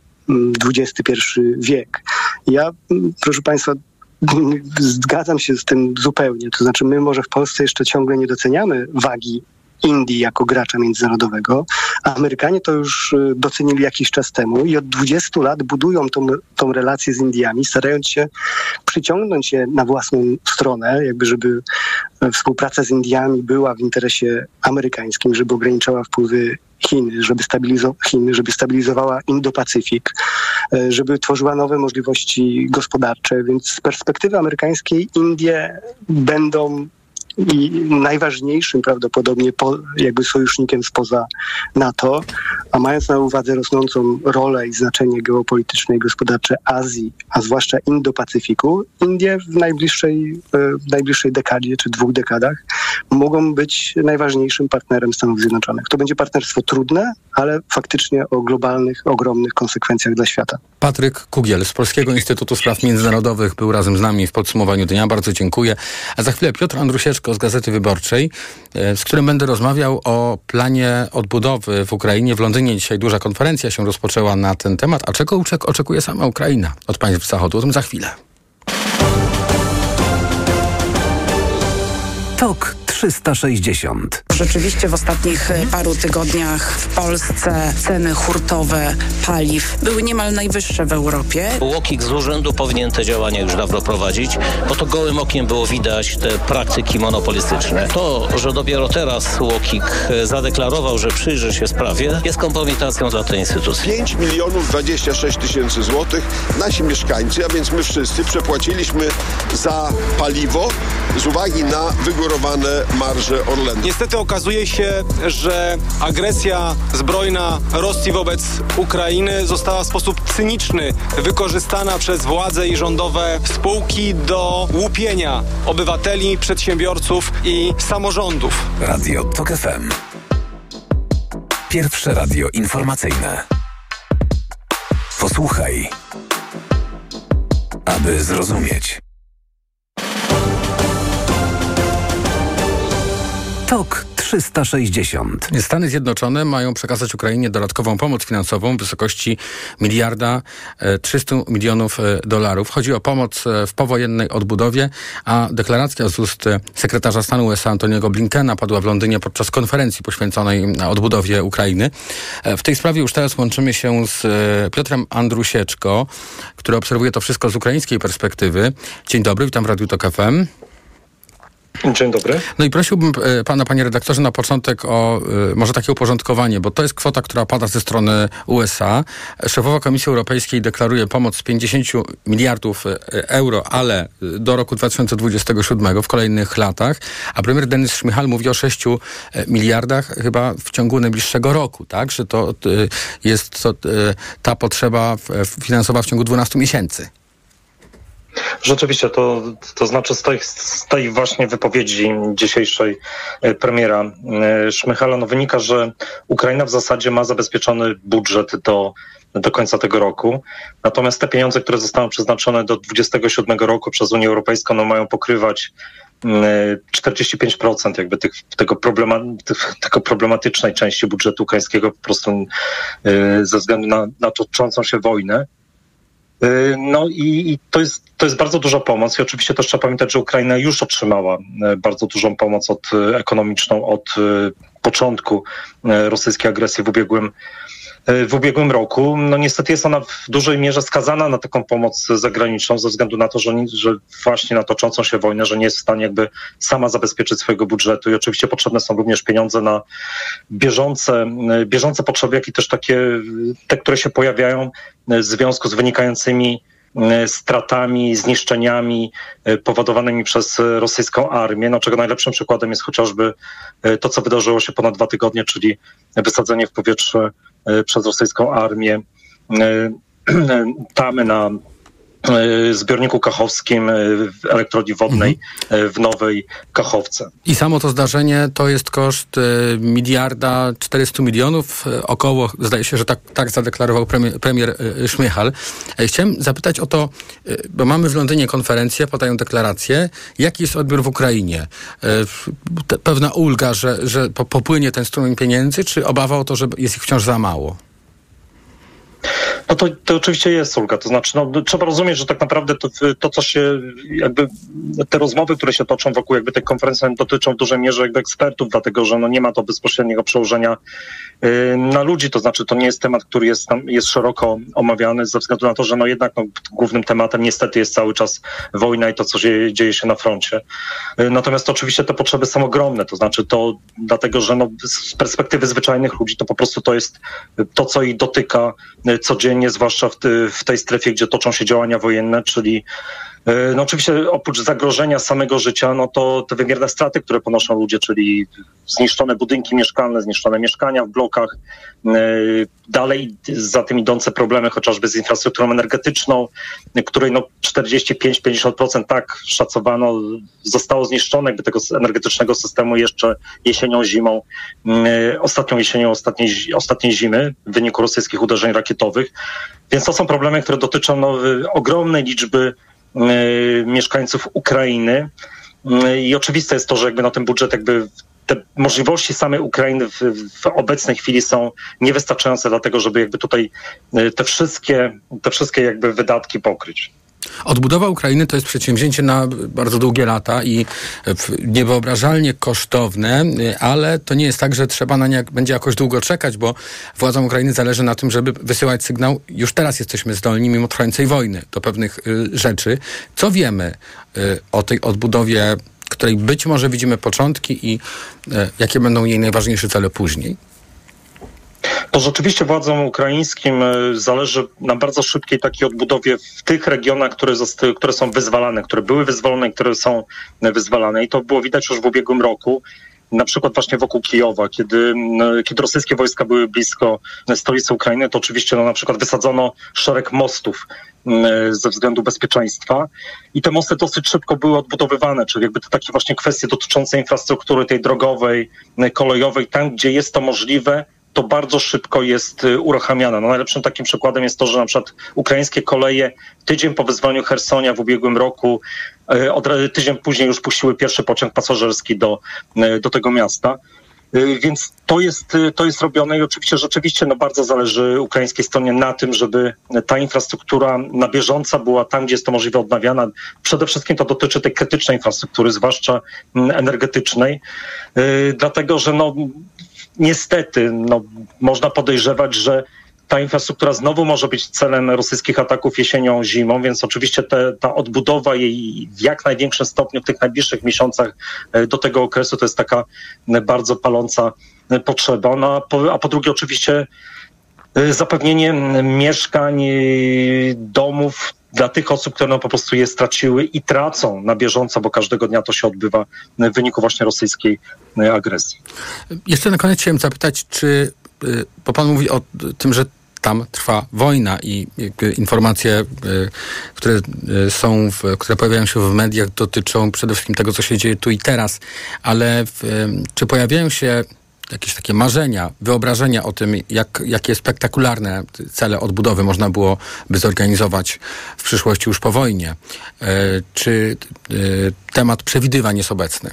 Speaker 43: XXI mm, wiek. Ja, mm, proszę Państwa, zgadzam się z tym zupełnie. To znaczy, my może w Polsce jeszcze ciągle nie doceniamy wagi Indii jako gracza międzynarodowego. Amerykanie to już y, docenili jakiś czas temu i od 20 lat budują tą, tą relację z Indiami, starając się przyciągnąć je na własną stronę, jakby żeby e, współpraca z Indiami była w interesie amerykańskim, żeby ograniczała wpływy Chiny, żeby, stabilizo- Chiny, żeby stabilizowała Indo-Pacyfik, e, żeby tworzyła nowe możliwości gospodarcze. Więc z perspektywy amerykańskiej Indie będą i najważniejszym prawdopodobnie po, jakby sojusznikiem spoza NATO, a mając na uwadze rosnącą rolę i znaczenie geopolityczne i gospodarcze Azji, a zwłaszcza Indo-Pacyfiku, Indie w najbliższej, e, w najbliższej dekadzie czy dwóch dekadach mogą być najważniejszym partnerem Stanów Zjednoczonych. To będzie partnerstwo trudne, ale faktycznie o globalnych, ogromnych konsekwencjach dla świata.
Speaker 1: Patryk Kugiel z Polskiego Instytutu Spraw Międzynarodowych był razem z nami w podsumowaniu dnia. Bardzo dziękuję. A za chwilę Piotr Z Gazety Wyborczej, e, z którym będę rozmawiał o planie odbudowy w Ukrainie. W Londynie dzisiaj duża konferencja się rozpoczęła na ten temat. A czego oczekuje sama Ukraina od państw Zachodu? O tym za chwilę.
Speaker 5: Tok 360.
Speaker 44: Rzeczywiście w ostatnich e, paru tygodniach w Polsce ceny hurtowe paliw były niemal najwyższe w Europie.
Speaker 45: Łokik z urzędu powinien te działania już dawno prowadzić, bo to gołym okiem było widać te praktyki monopolistyczne. To, że dopiero teraz Łokik e, zadeklarował, że przyjrzy się sprawie, jest kompromitacją dla tej instytucji.
Speaker 46: 5 milionów 26 tysięcy złotych nasi mieszkańcy, a więc my wszyscy przepłaciliśmy za paliwo z uwagi na wygórowane marże Orlenu.
Speaker 47: Niestety okazuje się, że agresja zbrojna Rosji wobec Ukrainy została w sposób cyniczny wykorzystana przez władze i rządowe spółki do łupienia obywateli, przedsiębiorców i samorządów.
Speaker 5: Radio TOK FM. Pierwsze radio informacyjne. Posłuchaj, aby zrozumieć. TOK 360.
Speaker 1: Stany Zjednoczone mają przekazać Ukrainie dodatkową pomoc finansową w wysokości miliarda 300 e, milionów e, dolarów. Chodzi o pomoc e, w powojennej odbudowie, a deklaracja z ust sekretarza stanu USA Antoniego Blinkena padła w Londynie podczas konferencji poświęconej odbudowie Ukrainy. W tej sprawie już teraz łączymy się z Piotrem Andrusieczko, który obserwuje to wszystko z ukraińskiej perspektywy. Dzień dobry, witam w Radiu TOK FM.
Speaker 48: Dzień dobry.
Speaker 1: No i prosiłbym e, pana, panie redaktorze, na początek o e, może takie uporządkowanie, bo to jest kwota, która pada ze strony USA. Szefowa Komisji Europejskiej deklaruje pomoc 50 miliardów e, euro, ale do roku 2027 w kolejnych latach, a premier Denis Szmichal mówi o 6 miliardach chyba w ciągu najbliższego roku, tak? Że to jest to, ta potrzeba finansowa w ciągu 12 miesięcy.
Speaker 48: Rzeczywiście, to, to znaczy z tej, z tej właśnie wypowiedzi dzisiejszej e, premiera e, Szmychala no wynika, że Ukraina w zasadzie ma zabezpieczony budżet do, do końca tego roku. Natomiast te pieniądze, które zostaną przeznaczone do 2027 roku przez Unię Europejską, no mają pokrywać 45% jakby tych, tego, problema, tego problematycznej części budżetu ukraińskiego po prostu e, ze względu na, na toczącą się wojnę. Y, no i, i, to, jest, to jest bardzo duża pomoc i oczywiście też trzeba pamiętać, że Ukraina już otrzymała y, bardzo dużą pomoc od, y, ekonomiczną od początku rosyjskiej agresji w ubiegłym E, w ubiegłym roku. No niestety jest ona w dużej mierze skazana na taką pomoc zagraniczną ze względu na to, że, że właśnie na toczącą się wojnę, że nie jest w stanie jakby sama zabezpieczyć swojego budżetu i oczywiście potrzebne są również pieniądze na bieżące, e, bieżące potrzeby, jak i też takie, te, które się pojawiają w związku z wynikającymi e, stratami, zniszczeniami powodowanymi przez rosyjską armię, no czego najlepszym przykładem jest chociażby to, co wydarzyło się ponad dwa tygodnie, czyli wysadzenie w powietrze E, przez rosyjską armię e, tamy na e, zbiorniku kachowskim w elektrowni wodnej mhm. w Nowej Kachowce.
Speaker 1: I samo to zdarzenie to jest koszt miliarda 400 milionów, około, zdaje się, że tak, tak zadeklarował premier, premier Szmychal. Chciałem zapytać o to, bo mamy w Londynie konferencję, podają deklarację, jaki jest odbiór w Ukrainie? Pewna ulga, że, że popłynie ten strumień pieniędzy, czy obawa o to, że jest ich wciąż za mało?
Speaker 48: No to, to oczywiście jest ulga. To znaczy, no, trzeba rozumieć, że tak naprawdę to, to, co się jakby te rozmowy, które się toczą wokół jakby tej konferencji dotyczą w dużej mierze jakby ekspertów, dlatego że no, nie ma to bezpośredniego przełożenia yy, na ludzi. To znaczy, to nie jest temat, który jest tam jest szeroko omawiany ze względu na to, że no jednak no, głównym tematem niestety jest cały czas wojna i to, co się, dzieje się na froncie. Yy, natomiast oczywiście te potrzeby są ogromne. To znaczy to dlatego, że no, z perspektywy zwyczajnych ludzi to po prostu to jest to, co ich dotyka codziennie zwłaszcza w, w tej strefie, gdzie toczą się działania wojenne, czyli no oczywiście oprócz zagrożenia samego życia, no to te wymierne straty, które ponoszą ludzie, czyli zniszczone budynki mieszkalne, zniszczone mieszkania w blokach, e, dalej za tym idące problemy chociażby z infrastrukturą energetyczną, której no 45-50% tak szacowano zostało zniszczone jakby tego energetycznego systemu jeszcze jesienią, zimą, e, ostatnią jesienią, ostatniej, ostatniej zimy w wyniku rosyjskich uderzeń rakietowych. Więc to są problemy, które dotyczą no, ogromnej liczby mieszkańców Ukrainy. I oczywiste jest to, że jakby na ten budżet jakby te możliwości samej Ukrainy w, w, obecnej chwili są niewystarczające dlatego, żeby jakby tutaj e, te wszystkie, te wszystkie jakby wydatki pokryć.
Speaker 1: Odbudowa Ukrainy to jest przedsięwzięcie na bardzo długie lata i niewyobrażalnie kosztowne, ale to nie jest tak, że trzeba na nie będzie jakoś długo czekać, bo władzom Ukrainy zależy na tym, żeby wysyłać sygnał, już teraz jesteśmy zdolni, mimo trwającej wojny, do pewnych y, rzeczy. Co wiemy y, o tej odbudowie której być może widzimy początki i e, jakie będą jej najważniejsze cele później?
Speaker 48: To rzeczywiście władzom ukraińskim e, zależy na bardzo szybkiej takiej odbudowie w tych regionach, które, które są wyzwalane, które były wyzwolone, które są wyzwalane. I to było widać już w ubiegłym roku na przykład właśnie wokół Kijowa, kiedy, kiedy rosyjskie wojska były blisko stolicy Ukrainy, to oczywiście no, na przykład wysadzono szereg mostów ze względu bezpieczeństwa i te mosty dosyć szybko były odbudowywane, czyli jakby te takie właśnie kwestie dotyczące infrastruktury tej drogowej, kolejowej, tam gdzie jest to możliwe, to bardzo szybko jest y, uruchamiane. No najlepszym takim przykładem jest to, że na przykład ukraińskie koleje tydzień po wyzwoleniu Hersonia w ubiegłym roku, y, od, tydzień później już puściły pierwszy pociąg pasażerski do, y, do tego miasta. Więc to jest, to jest robione i oczywiście rzeczywiście no bardzo zależy ukraińskiej stronie na tym, żeby ta infrastruktura na bieżąco była tam, gdzie jest to możliwe odnawiana. Przede wszystkim to dotyczy tej krytycznej infrastruktury, zwłaszcza mm, energetycznej, dlatego że no, niestety no, można podejrzewać, że ta infrastruktura znowu może być celem rosyjskich ataków jesienią, zimą, więc oczywiście te, ta odbudowa jej w jak największym stopniu w tych najbliższych miesiącach e, do tego okresu to jest taka bardzo paląca potrzeba. No, a, po, a po drugie oczywiście e, zapewnienie mieszkań, domów dla tych osób, które no po prostu je straciły i tracą na bieżąco, bo każdego dnia to się odbywa w wyniku właśnie rosyjskiej agresji.
Speaker 1: Jeszcze na koniec chciałem zapytać, czy, bo pan mówi o tym, że tam trwa wojna i informacje, które są, w, które pojawiają się w mediach dotyczą przede wszystkim tego, co się dzieje tu i teraz, ale w, czy pojawiają się jakieś takie marzenia, wyobrażenia o tym, jak, jakie spektakularne cele odbudowy można było by zorganizować w przyszłości już po wojnie. Czy temat przewidywań jest obecny?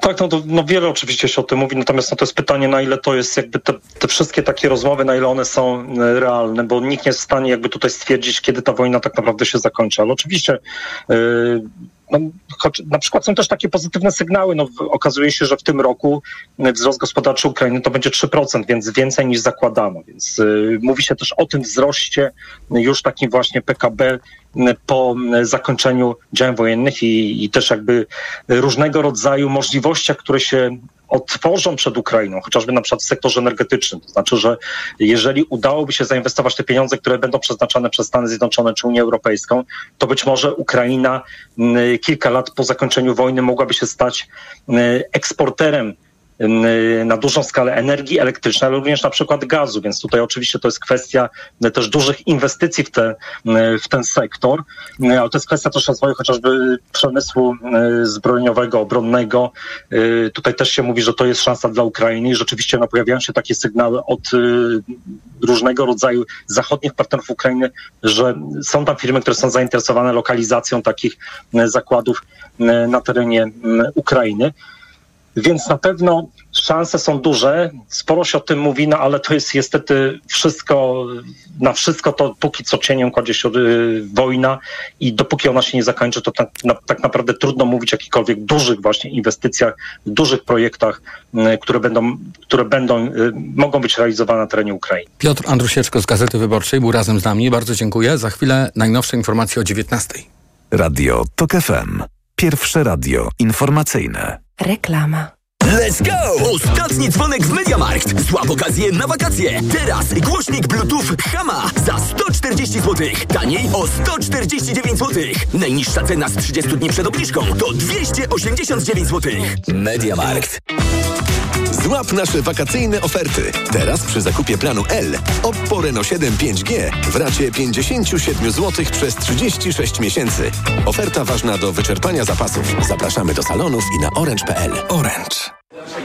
Speaker 48: Tak, no, to, no wiele oczywiście się o tym mówi, natomiast no, to jest pytanie, na ile to jest jakby te, te wszystkie takie rozmowy, na ile one są realne, bo nikt nie jest w stanie jakby tutaj stwierdzić, kiedy ta wojna tak naprawdę się zakończy. Ale oczywiście yy, no, choć na przykład są też takie pozytywne sygnały. No, okazuje się, że w tym roku wzrost gospodarczy Ukrainy to będzie 3%, więc więcej niż zakładano. Więc y, mówi się też o tym wzroście już takim właśnie PKB po zakończeniu działań wojennych i, i też jakby różnego rodzaju możliwościach, które się otworzą przed Ukrainą, chociażby na przykład w sektorze energetycznym. To znaczy, że jeżeli udałoby się zainwestować te pieniądze, które będą przeznaczone przez Stany Zjednoczone czy Unię Europejską, to być może Ukraina kilka lat po zakończeniu wojny mogłaby się stać eksporterem na dużą skalę energii elektrycznej, ale również na przykład gazu, więc tutaj oczywiście to jest kwestia też dużych inwestycji w, te, w ten sektor, ale to jest kwestia też rozwoju chociażby przemysłu zbrojeniowego, obronnego. Tutaj też się mówi, że to jest szansa dla Ukrainy i rzeczywiście no, pojawiają się takie sygnały od różnego rodzaju zachodnich partnerów Ukrainy, że są tam firmy, które są zainteresowane lokalizacją takich zakładów na terenie Ukrainy. Więc na pewno szanse są duże. Sporo się o tym mówi, no ale to jest niestety wszystko, na wszystko to póki co cieniem kładzie się y, wojna i dopóki ona się nie zakończy, to tak, na, tak naprawdę trudno mówić o jakichkolwiek dużych właśnie inwestycjach, dużych projektach, y, które będą, które będą, y, mogą być realizowane na terenie Ukrainy.
Speaker 1: Piotr Andrusieczko z Gazety Wyborczej był razem z nami. Bardzo dziękuję. Za chwilę najnowsze informacje o 19.
Speaker 5: Radio TOK FM. Pierwsze radio informacyjne.
Speaker 21: Reklama.
Speaker 49: Let's go! Ostatni dzwonek w Mediamarkt. Złap okazję na wakacje. Teraz głośnik Bluetooth Hama za 140 zł. Taniej o 149 zł. Najniższa cena z 30 dni przed obniżką to 289 zł. Mediamarkt.
Speaker 50: Złap nasze wakacyjne oferty. Teraz przy zakupie planu L Oppo Reno 7 5G w racie 57 zł przez 36 miesięcy. Oferta ważna do wyczerpania zapasów. Zapraszamy do salonów i na orange.pl.
Speaker 51: Orange.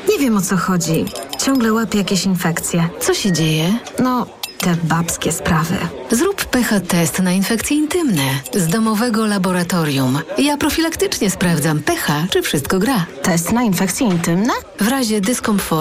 Speaker 51: Nie wiem o co chodzi. Ciągle łapię jakieś infekcje.
Speaker 21: Co się dzieje?
Speaker 51: No, te babskie sprawy.
Speaker 21: Zrób pH test na infekcje intymne z domowego laboratorium. Ja profilaktycznie sprawdzam pH, czy wszystko gra.
Speaker 51: Test na infekcje intymne?
Speaker 21: W razie dyskomfortu